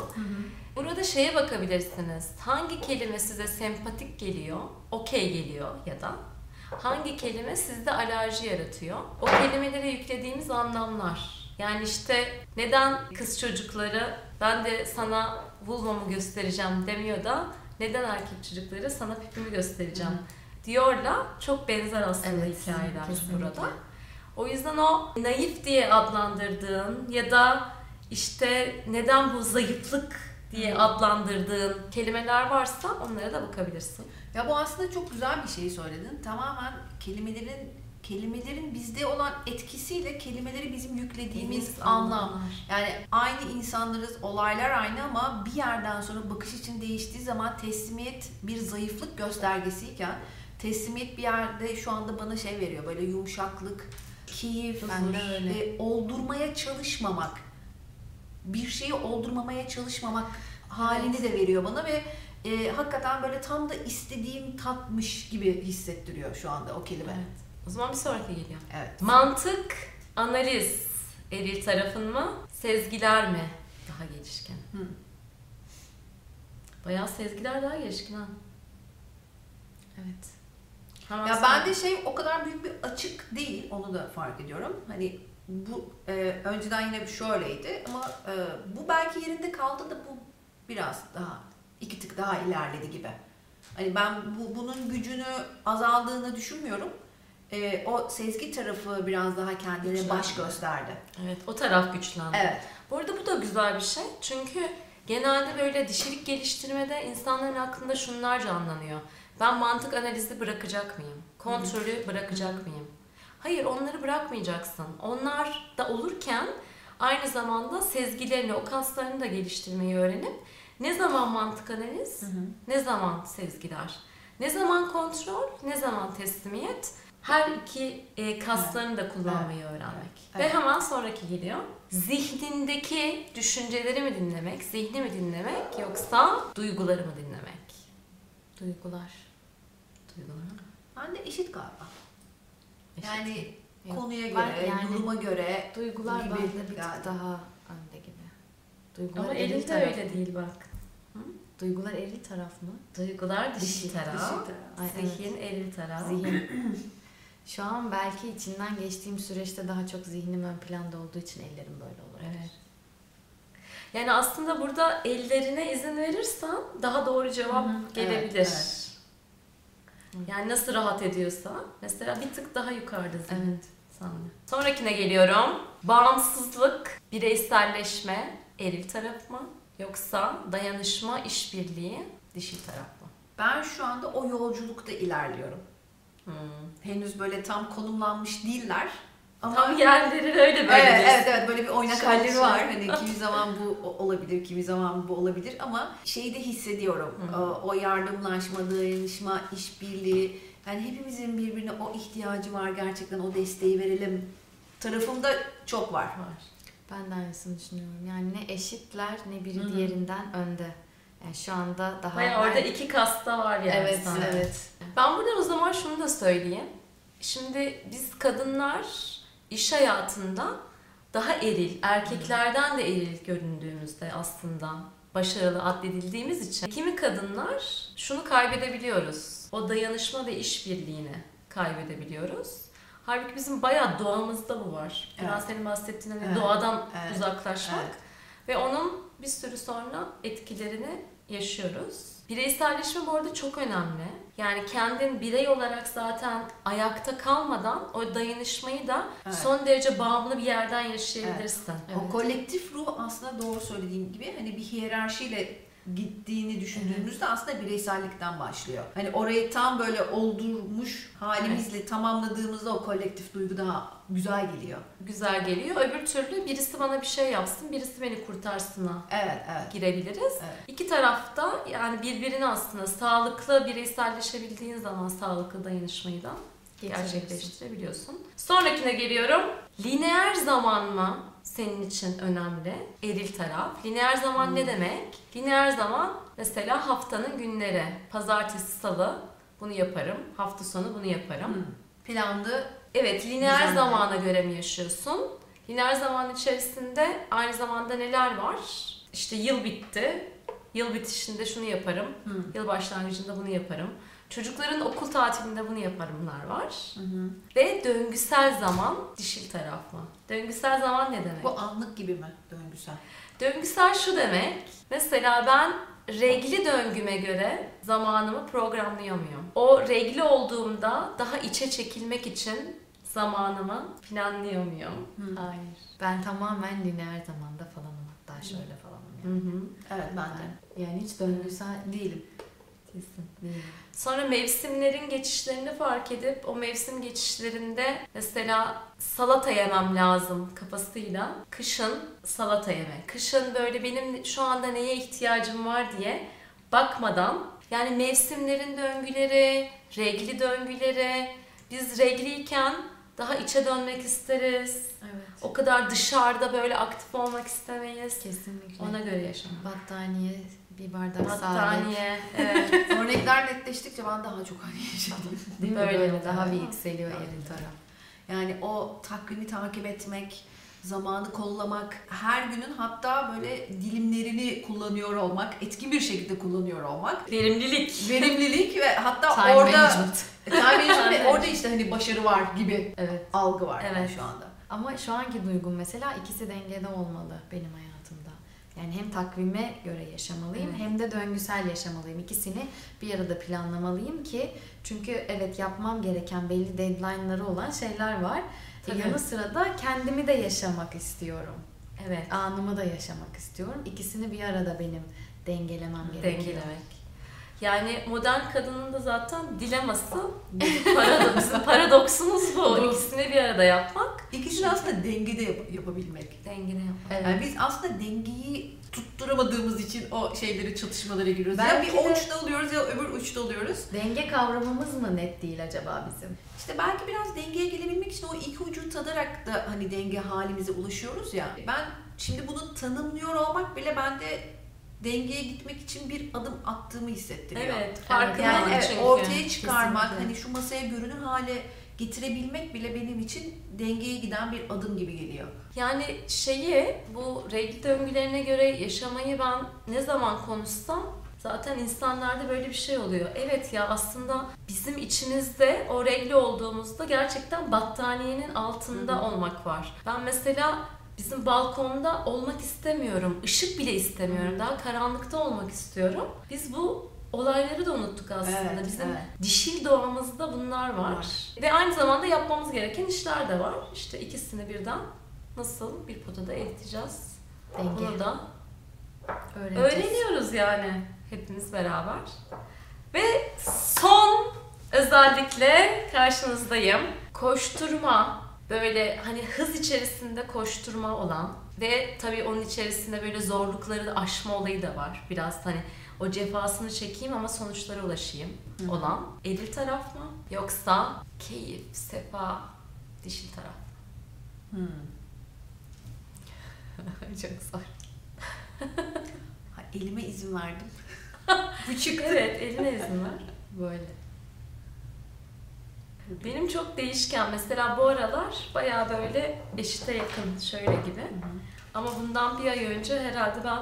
[SPEAKER 1] Burada şeye bakabilirsiniz. Hangi kelime size sempatik geliyor, okey geliyor ya da hangi kelime sizde alerji yaratıyor? O kelimelere yüklediğimiz anlamlar. Yani işte neden kız çocukları ben de sana vulvamı göstereceğim demiyor da neden erkek çocukları sana pipimi göstereceğim diyorla çok benzer aslında
[SPEAKER 3] Evet,
[SPEAKER 1] hikayeler
[SPEAKER 3] kesinlikle.
[SPEAKER 1] burada. O yüzden o naif diye adlandırdığın ya da işte neden bu zayıflık diye adlandırdığın kelimeler varsa onlara da bakabilirsin.
[SPEAKER 2] Ya bu aslında çok güzel bir şey söyledin. Tamamen kelimelerin kelimelerin bizde olan etkisiyle kelimeleri bizim yüklediğimiz anlam. Yani aynı insanlarız, olaylar aynı ama bir yerden sonra bakış için değiştiği zaman teslimiyet bir zayıflık göstergesiyken teslimiyet bir yerde şu anda bana şey veriyor böyle yumuşaklık, keyif,
[SPEAKER 3] de öyle.
[SPEAKER 2] e, oldurmaya çalışmamak, bir şeyi oldurmamaya çalışmamak halini de veriyor bana ve e, hakikaten böyle tam da istediğim tatmış gibi hissettiriyor şu anda o kelime.
[SPEAKER 1] Evet. O zaman bir sonraki geliyor.
[SPEAKER 2] Evet.
[SPEAKER 1] Mantık, analiz eril tarafın mı? Sezgiler mi? Daha gelişkin.
[SPEAKER 2] Hı.
[SPEAKER 1] Bayağı sezgiler daha gelişkin ha.
[SPEAKER 3] Evet.
[SPEAKER 1] Hemen
[SPEAKER 2] Ya ben de şey o kadar büyük bir açık değil onu da fark ediyorum. Hani bu e, önceden yine şöyleydi ama e, bu belki yerinde kaldı da bu biraz daha iki tık daha ilerledi gibi. Hani ben bu bunun gücünü azaldığını düşünmüyorum. E, o sezgi tarafı biraz daha kendine
[SPEAKER 1] Güçlendi.
[SPEAKER 2] baş gösterdi.
[SPEAKER 1] Evet, o taraf güçlendi.
[SPEAKER 2] Evet.
[SPEAKER 1] Bu arada bu da güzel bir şey. Çünkü genelde böyle dişilik geliştirmede insanların aklında şunlar canlanıyor. Ben mantık analizi bırakacak mıyım? Kontrolü bırakacak mıyım? Hayır, onları bırakmayacaksın. Onlar da olurken aynı zamanda sezgilerini, o kaslarını da geliştirmeyi öğrenip ne zaman mantık analiz, ne zaman sezgiler? Ne zaman kontrol, ne zaman teslimiyet. Her iki e, kaslarını da kullanmayı öğrenmek.
[SPEAKER 2] Evet.
[SPEAKER 1] Ve hemen sonraki geliyor. Zihnindeki düşünceleri mi dinlemek, zihni mi dinlemek yoksa duyguları mı dinlemek?
[SPEAKER 3] Duygular.
[SPEAKER 1] Duyguları.
[SPEAKER 2] Ben de eşit galiba. Yani
[SPEAKER 3] Yok.
[SPEAKER 2] konuya göre,
[SPEAKER 3] yani-
[SPEAKER 2] duruma göre
[SPEAKER 3] Duygular
[SPEAKER 2] gibi
[SPEAKER 3] bende bir
[SPEAKER 2] yani.
[SPEAKER 3] tık daha önde gibi. Duygular
[SPEAKER 1] Ama
[SPEAKER 3] eril taraf.
[SPEAKER 1] öyle değil bak.
[SPEAKER 3] Duygular eril taraf mı?
[SPEAKER 1] Duygular dişi
[SPEAKER 3] Dişi,
[SPEAKER 1] taraf,
[SPEAKER 2] dişi taraf.
[SPEAKER 3] Ay,
[SPEAKER 1] zihin eril taraf.
[SPEAKER 3] Zihin. (clears throat) Şu an belki içinden geçtiğim süreçte daha çok zihnim ön planda olduğu için ellerim böyle olur.
[SPEAKER 1] Evet. Yani aslında burada ellerine izin verirsen daha doğru cevap
[SPEAKER 3] Hı hı.
[SPEAKER 1] gelebilir.
[SPEAKER 2] Evet, evet.
[SPEAKER 1] Yani nasıl rahat ediyorsa mesela bir tık daha yukarıda zihin.
[SPEAKER 3] Evet.
[SPEAKER 1] sende. Sonrakine geliyorum. Bağımsızlık, bireyselleşme, eril taraf mı? Yoksa dayanışma, işbirliği, dişil taraf mı?
[SPEAKER 2] Ben şu anda o yolculukta ilerliyorum.
[SPEAKER 1] Hmm.
[SPEAKER 2] Henüz böyle tam konumlanmış değiller. Ama
[SPEAKER 1] Tam yerleri öyle böyle.
[SPEAKER 2] Evet, evet, evet böyle bir oynak halleri var. Hani kimi zaman bu olabilir, kimi zaman bu olabilir ama şeyi de hissediyorum.
[SPEAKER 1] Hı hı.
[SPEAKER 2] O, o yardımlaşma, dayanışma, işbirliği. Yani hepimizin birbirine o ihtiyacı var. Gerçekten o desteği verelim. Tarafımda çok var.
[SPEAKER 1] Var.
[SPEAKER 3] Ben de aynısını düşünüyorum. Yani ne eşitler ne biri
[SPEAKER 2] Hı hı.
[SPEAKER 3] diğerinden önde. Yani şu anda daha...
[SPEAKER 1] Bayağı orada iki kasta var yani
[SPEAKER 3] Evet,
[SPEAKER 1] sana.
[SPEAKER 3] evet.
[SPEAKER 1] Ben burada o zaman şunu da söyleyeyim. Şimdi biz kadınlar iş hayatında daha eril, erkeklerden de eril göründüğümüzde aslında başarılı addedildiğimiz için kimi kadınlar şunu kaybedebiliyoruz. O dayanışma ve işbirliğini kaybedebiliyoruz. Halbuki bizim bayağı doğamızda bu var. Biraz
[SPEAKER 2] Evet.
[SPEAKER 1] senin bahsettiğin hani
[SPEAKER 2] Evet.
[SPEAKER 1] doğadan
[SPEAKER 2] Evet.
[SPEAKER 1] uzaklaşmak.
[SPEAKER 2] Evet.
[SPEAKER 1] Ve onun bir sürü sonra etkilerini yaşıyoruz. Bireyselleşme bu arada çok önemli. Yani kendin birey olarak zaten ayakta kalmadan o dayanışmayı da
[SPEAKER 2] Evet.
[SPEAKER 1] son derece bağımlı bir yerden yaşayabilirsin.
[SPEAKER 2] O kolektif ruh aslında doğru söylediğin gibi hani bir hiyerarşiyle gittiğini düşündüğümüzde aslında bireysellikten başlıyor. Hani orayı tam böyle oldurmuş halimizle tamamladığımızda o kolektif duygu daha güzel geliyor.
[SPEAKER 1] Güzel geliyor. Öbür türlü birisi bana bir şey yapsın, birisi beni kurtarsına
[SPEAKER 2] Evet, evet.
[SPEAKER 1] girebiliriz.
[SPEAKER 2] Evet.
[SPEAKER 1] İki tarafta yani birbirini aslında sağlıklı bireyselleşebildiğin zaman sağlıklı dayanışmayı da gerçekleştirebiliyorsun. Sonrakine geliyorum. Lineer zaman mı senin için önemli? Eril taraf. Lineer zaman
[SPEAKER 2] Hmm.
[SPEAKER 1] ne demek? Lineer zaman mesela haftanın günleri. Pazartesi, salı bunu yaparım. Hafta sonu bunu yaparım.
[SPEAKER 2] Hı. Planlı
[SPEAKER 1] Evet, lineer
[SPEAKER 2] Düzenli.
[SPEAKER 1] zamana göre mi yaşıyorsun? Lineer zaman içerisinde aynı zamanda neler var? İşte yıl bitti. Yıl bitişinde şunu yaparım.
[SPEAKER 2] Hı.
[SPEAKER 1] Yıl başlangıcında bunu yaparım. Çocukların okul tatilinde bunu yaparımlar var.
[SPEAKER 2] Hı hı.
[SPEAKER 1] Ve döngüsel zaman dişil taraf mı? Döngüsel zaman ne demek?
[SPEAKER 2] Bu anlık gibi mi döngüsel?
[SPEAKER 1] Döngüsel şu demek. Mesela ben regli döngüme göre zamanımı programlıyor muyum? O regli olduğumda daha içe çekilmek için zamanımı planlıyor muyum?
[SPEAKER 2] Hı.
[SPEAKER 1] Hayır.
[SPEAKER 3] Ben tamamen lineer zamanda falanım hatta şöyle falanım
[SPEAKER 1] Hı
[SPEAKER 3] yani.
[SPEAKER 1] hı.
[SPEAKER 2] Evet ben de.
[SPEAKER 3] Ben- yani hiç döngüsel değilim.
[SPEAKER 1] Kesin. Sonra mevsimlerin geçişlerini fark edip o mevsim geçişlerinde mesela salata yemem lazım kafasıyla kışın salata yeme. Kışın böyle benim şu anda neye ihtiyacım var diye bakmadan yani mevsimlerin döngüleri, regli döngüleri biz regliyken daha içe dönmek isteriz.
[SPEAKER 3] Evet.
[SPEAKER 1] O kadar dışarıda böyle aktif olmak istemeyiz.
[SPEAKER 3] Kesinlikle.
[SPEAKER 1] Ona göre yaşamak.
[SPEAKER 3] Battaniye, bir bardak.
[SPEAKER 1] Battaniye, evet. (laughs)
[SPEAKER 2] Örnekler netleştikçe ben daha çok hani yaşadım.
[SPEAKER 3] Değil mi?
[SPEAKER 1] Böyle
[SPEAKER 3] Böyle, daha bir yükseliyor eril taraf.
[SPEAKER 2] Yani o takvimi takip etmek, zamanı kollamak, her günün hatta böyle dilimlerini kullanıyor olmak, etkin bir şekilde kullanıyor olmak,
[SPEAKER 1] Verimlilik.
[SPEAKER 2] verimlilik ve hatta
[SPEAKER 3] Time
[SPEAKER 2] orada
[SPEAKER 3] management.
[SPEAKER 2] time management ve (laughs) orada işte hani başarı var gibi
[SPEAKER 3] Evet.
[SPEAKER 2] algı var yani
[SPEAKER 1] Evet.
[SPEAKER 2] şu anda.
[SPEAKER 3] Ama şu anki duygum mesela ikisi dengede olmalı benim hayatımda. Yani hem takvime göre yaşamalıyım
[SPEAKER 1] Evet.
[SPEAKER 3] hem de döngüsel yaşamalıyım. İkisini bir arada planlamalıyım ki çünkü evet yapmam gereken belli deadline'ları olan şeyler var. E,
[SPEAKER 1] Tabii.
[SPEAKER 3] yanı sıra da kendimi de yaşamak istiyorum.
[SPEAKER 1] Evet.
[SPEAKER 3] Anımı da yaşamak istiyorum. İkisini bir arada benim dengelemem gerekiyor.
[SPEAKER 1] Dengelemek. Yani modern kadının da zaten dileması, paradoks, (laughs) paradoksumuz bu.
[SPEAKER 2] Bu.
[SPEAKER 1] İkisini bir arada yapmak.
[SPEAKER 2] İkisini aslında dengede yap- yapabilmek.
[SPEAKER 1] Dengine yapmak.
[SPEAKER 3] Evet.
[SPEAKER 2] Yani biz aslında dengeyi tutturamadığımız için o şeyleri çatışmalara giriyoruz.
[SPEAKER 3] Belki
[SPEAKER 2] ya bir
[SPEAKER 3] de-
[SPEAKER 2] uçta oluyoruz ya öbür uçta oluyoruz.
[SPEAKER 3] Denge kavramımız mı net değil acaba bizim?
[SPEAKER 2] İşte belki biraz dengeye gelebilmek için o iki ucu tadarak da hani denge halimize ulaşıyoruz ya. Ben şimdi bunu tanımlıyor olmak bile bende dengeye gitmek için bir adım attığımı hissettiriyor.
[SPEAKER 1] Evet, farkındalık
[SPEAKER 2] Yani evet,
[SPEAKER 1] çünkü.
[SPEAKER 2] ortaya çıkarmak,
[SPEAKER 3] Kesinlikle.
[SPEAKER 2] hani şu masaya görünür hale getirebilmek bile benim için dengeye giden bir adım gibi geliyor.
[SPEAKER 1] Yani şeyi bu regl döngülerine göre yaşamayı ben ne zaman konuşsam zaten insanlarda böyle bir şey oluyor. Evet ya aslında bizim içimizde o regl olduğumuzda gerçekten battaniyenin altında
[SPEAKER 2] Hı hı.
[SPEAKER 1] olmak var. Ben mesela bizim balkonda olmak istemiyorum. Işık bile istemiyorum. Daha karanlıkta olmak istiyorum. Biz bu olayları da unuttuk aslında.
[SPEAKER 2] Evet,
[SPEAKER 1] bizim
[SPEAKER 2] evet.
[SPEAKER 1] dişil doğamızda bunlar var.
[SPEAKER 2] Var.
[SPEAKER 1] Ve aynı zamanda yapmamız gereken işler de var. İşte ikisini birden nasıl bir potada eriteceğiz?
[SPEAKER 3] Denge.
[SPEAKER 1] Bunu da
[SPEAKER 3] Öğreneceğiz.
[SPEAKER 1] öğreniyoruz yani hepimiz beraber. Ve son özellikle karşınızdayım. Koşturma, böyle hani hız içerisinde koşturma olan ve tabii onun içerisinde böyle zorlukları da aşma olayı da var. Biraz hani o cefasını çekeyim ama sonuçlara ulaşayım
[SPEAKER 2] Hı.
[SPEAKER 1] olan eril taraf mı yoksa keyif, sefa, dişil taraf mı?
[SPEAKER 2] Hmm. (laughs)
[SPEAKER 1] Çok zor.
[SPEAKER 2] Ha, elime izin verdim. (laughs) Bu çıktı.
[SPEAKER 1] Evet, eline izin ver.
[SPEAKER 3] Böyle.
[SPEAKER 1] Benim çok değişken. Mesela bu aralar bayağı böyle eşite yakın şöyle gibi. Ama bundan bir ay önce herhalde ben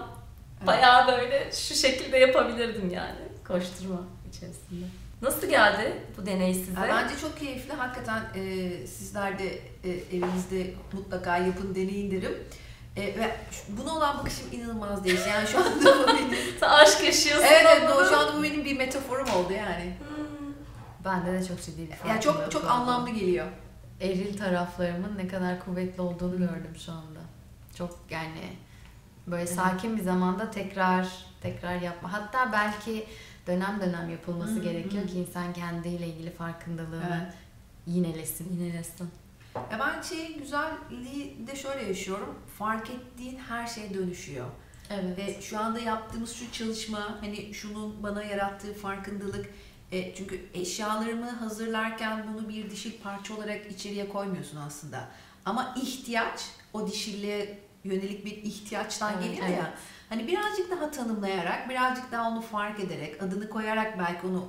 [SPEAKER 1] bayağı böyle şu şekilde yapabilirdim yani koşturma içerisinde. Nasıl geldi bu deney size?
[SPEAKER 2] Bence çok keyifli. Hakikaten e, sizler de e, evinizde mutlaka yapın, deneyin derim. E, ve buna olan bakışım inanılmaz değişti. Yani şu anda bu benim... (laughs)
[SPEAKER 1] Aşk yaşıyorsun.
[SPEAKER 2] evet, evet şu anda bu benim bir metaforum oldu yani.
[SPEAKER 1] Hmm.
[SPEAKER 3] Bende de çok ciddi bir
[SPEAKER 2] Yani çok çok
[SPEAKER 3] oldu.
[SPEAKER 2] anlamlı geliyor.
[SPEAKER 3] Eril taraflarımın ne kadar kuvvetli olduğunu gördüm şu anda. Çok yani böyle sakin bir zamanda tekrar tekrar yapma. Hatta belki dönem dönem yapılması
[SPEAKER 2] Hı hı,
[SPEAKER 3] gerekiyor
[SPEAKER 2] hı.
[SPEAKER 3] ki insan kendiyle ilgili farkındalığını
[SPEAKER 2] Evet.
[SPEAKER 3] yinelesin.
[SPEAKER 1] Yinelesin.
[SPEAKER 2] Ya ben şey güzelliği de şöyle yaşıyorum. Fark ettiğin her şey dönüşüyor.
[SPEAKER 3] Evet.
[SPEAKER 2] Ve şu anda yaptığımız şu çalışma hani şunun bana yarattığı farkındalık e, çünkü eşyalarımı hazırlarken bunu bir dişil parça olarak içeriye koymuyorsun aslında. Ama ihtiyaç o dişilliğe yönelik bir ihtiyaçtan
[SPEAKER 3] Evet,
[SPEAKER 2] geliyor
[SPEAKER 3] evet.
[SPEAKER 2] ya. Hani birazcık daha tanımlayarak, birazcık daha onu fark ederek, adını koyarak belki onu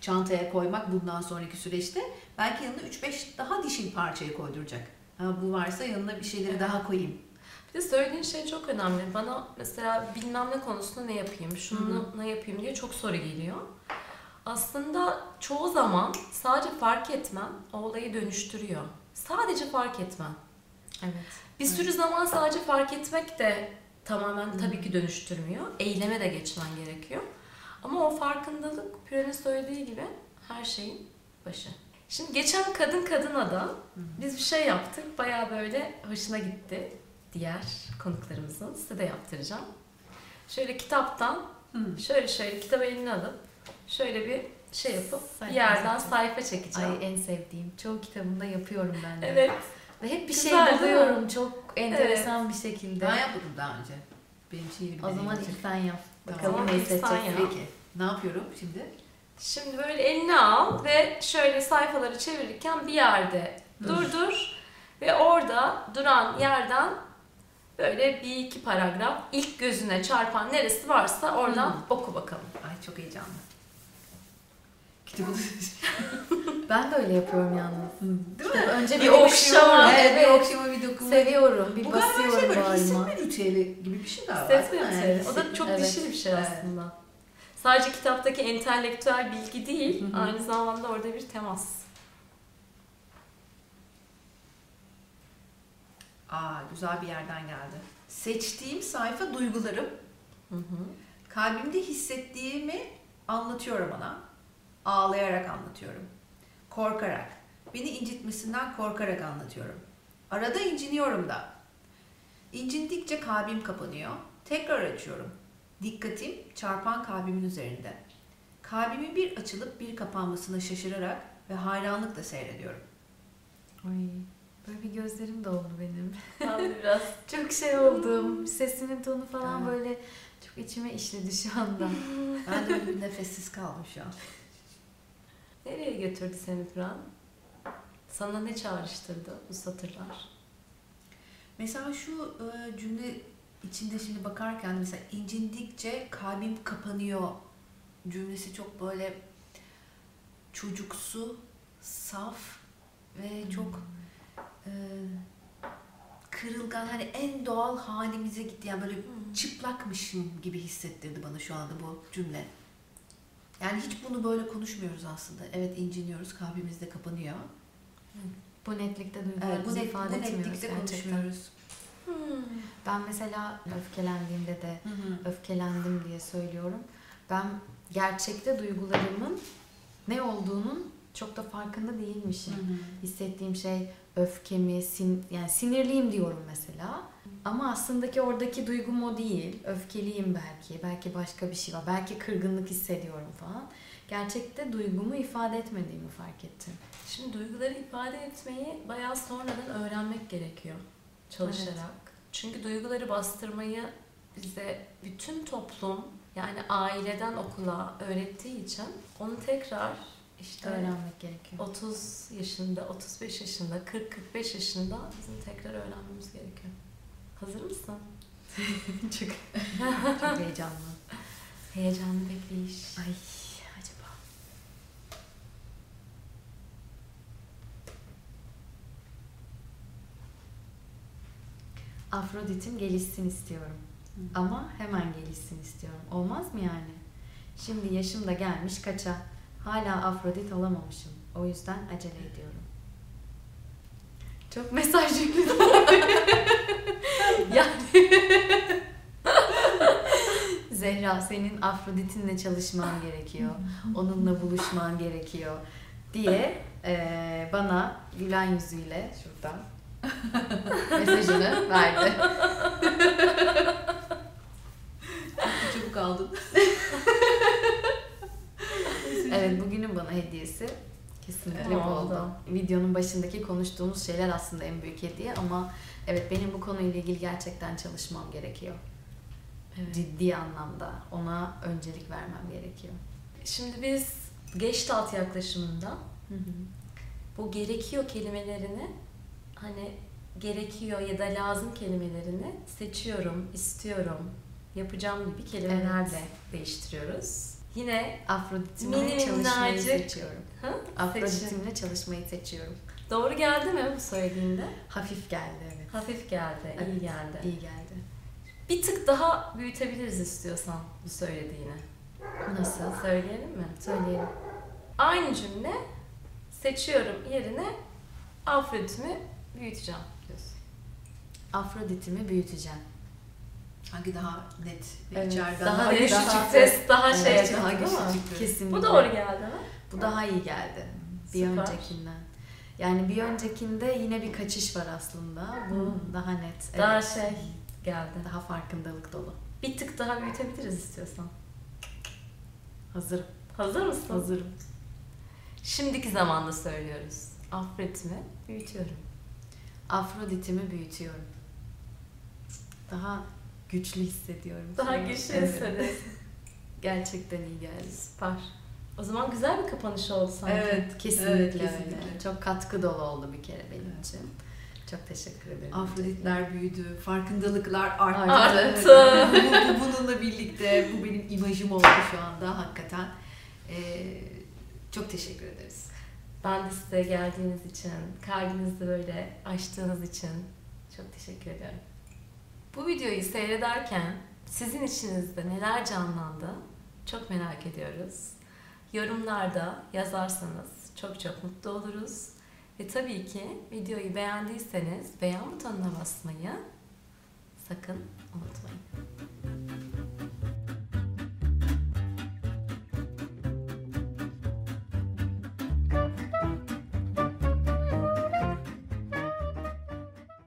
[SPEAKER 2] çantaya koymak bundan sonraki süreçte belki yanına 3-5 daha dişil parçayı koyduracak. Ha, bu varsa yanına bir şeyleri daha koyayım.
[SPEAKER 1] Bir de söylediğin şey çok önemli. Bana mesela bilmem ne konusunda ne yapayım, şunu ne yapayım diye çok soru geliyor. Aslında çoğu zaman sadece fark etmen o olayı dönüştürüyor. Sadece fark etmen.
[SPEAKER 3] Evet.
[SPEAKER 1] Bir sürü zaman sadece fark etmek de tamamen tabii ki dönüştürmüyor. Eyleme de geçmen gerekiyor. Ama o farkındalık Püren'in söylediği gibi her şeyin başı. Şimdi geçen kadın kadına da biz bir şey yaptık. Bayağı böyle hoşuna gitti diğer konuklarımızın. Size de yaptıracağım. Şöyle kitaptan şöyle şöyle kitabı eline alıp şöyle bir şey yapıp
[SPEAKER 3] Sayfa
[SPEAKER 1] bir yerden
[SPEAKER 3] çekeceğim.
[SPEAKER 1] sayfa çekeceğim.
[SPEAKER 3] Ay en sevdiğim. Çoğu kitabımda yapıyorum ben de.
[SPEAKER 1] Evet.
[SPEAKER 3] Ve hep bir
[SPEAKER 1] Güzel,
[SPEAKER 3] şey
[SPEAKER 1] değil mi?
[SPEAKER 3] buluyorum çok enteresan bir şekilde.
[SPEAKER 2] Ben yapmadım daha önce. Benim bir
[SPEAKER 3] O zaman ilk sen yap. Bakalım seçeceksin.
[SPEAKER 1] yap.
[SPEAKER 2] Peki. Ne yapıyorum şimdi?
[SPEAKER 1] Şimdi böyle eline al ve şöyle sayfaları çevirirken bir yerde
[SPEAKER 2] Dur.
[SPEAKER 1] durdur ve orada duran yerden böyle bir iki paragraf ilk gözüne çarpan neresi varsa oradan
[SPEAKER 2] Hı.
[SPEAKER 1] oku bakalım.
[SPEAKER 2] Ay çok heyecanlı. (laughs)
[SPEAKER 3] Ben de öyle yapıyorum yalnız.
[SPEAKER 2] Değil mi?
[SPEAKER 3] önce
[SPEAKER 1] Bir
[SPEAKER 3] bir,
[SPEAKER 1] okşama,
[SPEAKER 2] Evet,
[SPEAKER 3] Evet,
[SPEAKER 2] bir okşama bir dokunma.
[SPEAKER 3] Seviyorum. Bir
[SPEAKER 2] Bu galiba
[SPEAKER 3] basıyorum
[SPEAKER 2] şey böyle hissetme ritüeli gibi bir şey galiba.
[SPEAKER 1] Hissetme
[SPEAKER 2] mi?
[SPEAKER 1] ritüeli.
[SPEAKER 2] Yani
[SPEAKER 1] O da çok
[SPEAKER 3] Evet.
[SPEAKER 1] dişil bir şey
[SPEAKER 2] Evet.
[SPEAKER 1] aslında. Sadece kitaptaki entelektüel bilgi değil,
[SPEAKER 2] Hı hı.
[SPEAKER 1] aynı zamanda orada bir temas.
[SPEAKER 2] Aa güzel bir yerden geldi. Seçtiğim sayfa duygularım.
[SPEAKER 1] Hı hı.
[SPEAKER 2] Kalbimde hissettiğimi anlatıyorum ona. Ağlayarak anlatıyorum. Korkarak. Beni incitmesinden korkarak anlatıyorum. Arada inciniyorum da. İncindikçe kalbim kapanıyor. Tekrar açıyorum. Dikkatim çarpan kalbimin üzerinde. kalbimin bir açılıp bir kapanmasına şaşırarak ve hayranlıkla seyrediyorum.
[SPEAKER 3] Ay, böyle bir gözlerim doldu benim.
[SPEAKER 1] Ben biraz (laughs)
[SPEAKER 3] Çok şey oldum. Sesinin tonu falan
[SPEAKER 2] Evet.
[SPEAKER 3] böyle çok içime işledi şu anda. (laughs)
[SPEAKER 2] Ben de nefessiz kaldım şu an.
[SPEAKER 1] Nereye götürdü seni Turan? Sana ne çağrıştırdı bu satırlar?
[SPEAKER 2] Mesela şu e, cümle içinde şimdi bakarken mesela incindikçe kalbim kapanıyor cümlesi çok böyle çocuksu, saf ve çok e, kırılgan hani en doğal halimize gitti yani böyle çıplakmışım gibi hissettirdi bana şu anda bu cümle. Yani hiç bunu böyle konuşmuyoruz aslında. Evet inciniyoruz, kalbimiz de kapanıyor.
[SPEAKER 3] Bu netlikte
[SPEAKER 2] Evet, bu,
[SPEAKER 3] duygularımızı
[SPEAKER 2] net,
[SPEAKER 3] ifade
[SPEAKER 2] bu
[SPEAKER 3] etmiyoruz
[SPEAKER 2] netlikte
[SPEAKER 3] gerçekten.
[SPEAKER 2] konuşmuyoruz.
[SPEAKER 1] Hmm.
[SPEAKER 3] Ben mesela öfkelendiğimde de öfkelendim diye söylüyorum. Ben gerçekte duygularımın ne olduğunun çok da farkında değilmişim. Hissettiğim şey öfkemi, sin yani sinirliyim diyorum mesela. Ama aslında ki oradaki duygum o değil. Öfkeliyim belki. Belki başka bir şey var. Belki kırgınlık hissediyorum falan. Gerçekte duygumu ifade etmediğimi fark ettim.
[SPEAKER 1] Şimdi duyguları ifade etmeyi bayağı sonradan öğrenmek gerekiyor çalışarak. Çünkü duyguları bastırmayı bize bütün toplum yani aileden okula öğrettiği için onu tekrar işte
[SPEAKER 3] Öğrenmek gerekiyor.
[SPEAKER 1] 30 yaşında, 35 yaşında, 40-45 yaşında bizim tekrar öğrenmemiz gerekiyor. Hazır mısın? (laughs)
[SPEAKER 3] çok, (laughs) çok heyecanlı.
[SPEAKER 1] Heyecanlı bekleyiş.
[SPEAKER 3] Ay acaba. Afrodit'im gelişsin istiyorum. Ama hemen gelişsin istiyorum. Olmaz mı yani? Şimdi yaşım da gelmiş kaça. Hala Afrodit alamamışım. O yüzden acele ediyorum. Çok mesaj yüklü. (laughs) yani (laughs) Zehra senin Afrodit'inle çalışman gerekiyor. Onunla buluşman gerekiyor diye eee, bana gülen yüzüyle şuradan mesajını verdi.
[SPEAKER 2] Çok çabuk aldın.
[SPEAKER 3] Evet bugünün bana hediyesi kesinlikle
[SPEAKER 1] Evet, oldu.
[SPEAKER 3] oldu. Videonun başındaki konuştuğumuz şeyler aslında en büyük hediye ama evet benim bu konuyla ilgili gerçekten çalışmam gerekiyor.
[SPEAKER 1] Evet.
[SPEAKER 3] Ciddi anlamda ona öncelik vermem gerekiyor.
[SPEAKER 1] Şimdi biz Gestalt yaklaşımında bu gerekiyor kelimelerini hani gerekiyor ya da lazım kelimelerini seçiyorum, istiyorum, yapacağım gibi kelimelerle değiştiriyoruz. Yine
[SPEAKER 3] Afrodit'imle çalışmayı
[SPEAKER 1] minnacık.
[SPEAKER 3] seçiyorum.
[SPEAKER 1] ha.
[SPEAKER 3] Afrodit'imle çalışmayı seçiyorum.
[SPEAKER 1] Doğru geldi mi bu söylediğinde?
[SPEAKER 3] Hafif geldi evet.
[SPEAKER 1] Hafif geldi, iyi
[SPEAKER 3] Evet,
[SPEAKER 1] geldi.
[SPEAKER 3] İyi geldi.
[SPEAKER 1] Bir tık daha büyütebiliriz istiyorsan bu söylediğini.
[SPEAKER 3] Nasıl?
[SPEAKER 1] Söyleyelim mi?
[SPEAKER 3] Söyleyelim.
[SPEAKER 1] Aynı cümle seçiyorum yerine Afrodit'imi büyüteceğim diyorsun.
[SPEAKER 3] Afrodit'imi büyüteceğim.
[SPEAKER 2] Hangi daha net ve
[SPEAKER 3] Evet,
[SPEAKER 2] içeriden
[SPEAKER 1] Daha
[SPEAKER 2] güçlü çıktı.
[SPEAKER 1] ses, daha
[SPEAKER 3] Evet,
[SPEAKER 1] şey
[SPEAKER 2] daha
[SPEAKER 1] çıktı değil
[SPEAKER 2] güçlü
[SPEAKER 1] mi?
[SPEAKER 2] çıktı.
[SPEAKER 3] Kesinlikle.
[SPEAKER 1] Bu doğru geldi mi?
[SPEAKER 3] Bu daha iyi geldi. Bir
[SPEAKER 1] Süper.
[SPEAKER 3] öncekinden. Yani bir öncekinde yine bir kaçış var aslında. Bu
[SPEAKER 1] Hmm.
[SPEAKER 3] daha net.
[SPEAKER 1] Daha
[SPEAKER 3] evet.
[SPEAKER 1] şey geldi.
[SPEAKER 3] Daha farkındalık dolu.
[SPEAKER 1] Bir tık daha büyütebiliriz istiyorsan.
[SPEAKER 3] Hazırım.
[SPEAKER 1] Hazır mısın?
[SPEAKER 3] Hazırım.
[SPEAKER 1] Şimdiki zamanda söylüyoruz. Afrodit'imi büyütüyorum.
[SPEAKER 3] Afrodit'imi büyütüyorum. Daha güçlü hissediyorum.
[SPEAKER 1] Daha güçlü
[SPEAKER 3] Evet.
[SPEAKER 1] hissediyorsun. (laughs)
[SPEAKER 3] Gerçekten iyi geldi.
[SPEAKER 1] Süper. O zaman güzel bir kapanış oldu sanki.
[SPEAKER 2] Evet,
[SPEAKER 3] Kesinlikle,
[SPEAKER 2] evet,
[SPEAKER 3] öyle.
[SPEAKER 2] kesinlikle.
[SPEAKER 3] Çok katkı dolu oldu bir kere benim
[SPEAKER 2] Evet.
[SPEAKER 3] için. Çok teşekkür ederim.
[SPEAKER 2] Afroditler büyüdü, farkındalıklar arttı.
[SPEAKER 1] Arttı.
[SPEAKER 2] bu, bu- bununla birlikte bu benim imajım oldu şu anda hakikaten. Ee, çok teşekkür ederiz.
[SPEAKER 1] Ben de size geldiğiniz için, kalbinizi böyle açtığınız için çok teşekkür ediyorum. Bu videoyu seyrederken sizin içinizde neler canlandı çok merak ediyoruz. Yorumlarda yazarsanız çok çok mutlu oluruz. Ve tabii ki videoyu beğendiyseniz beğen butonuna basmayı sakın unutmayın.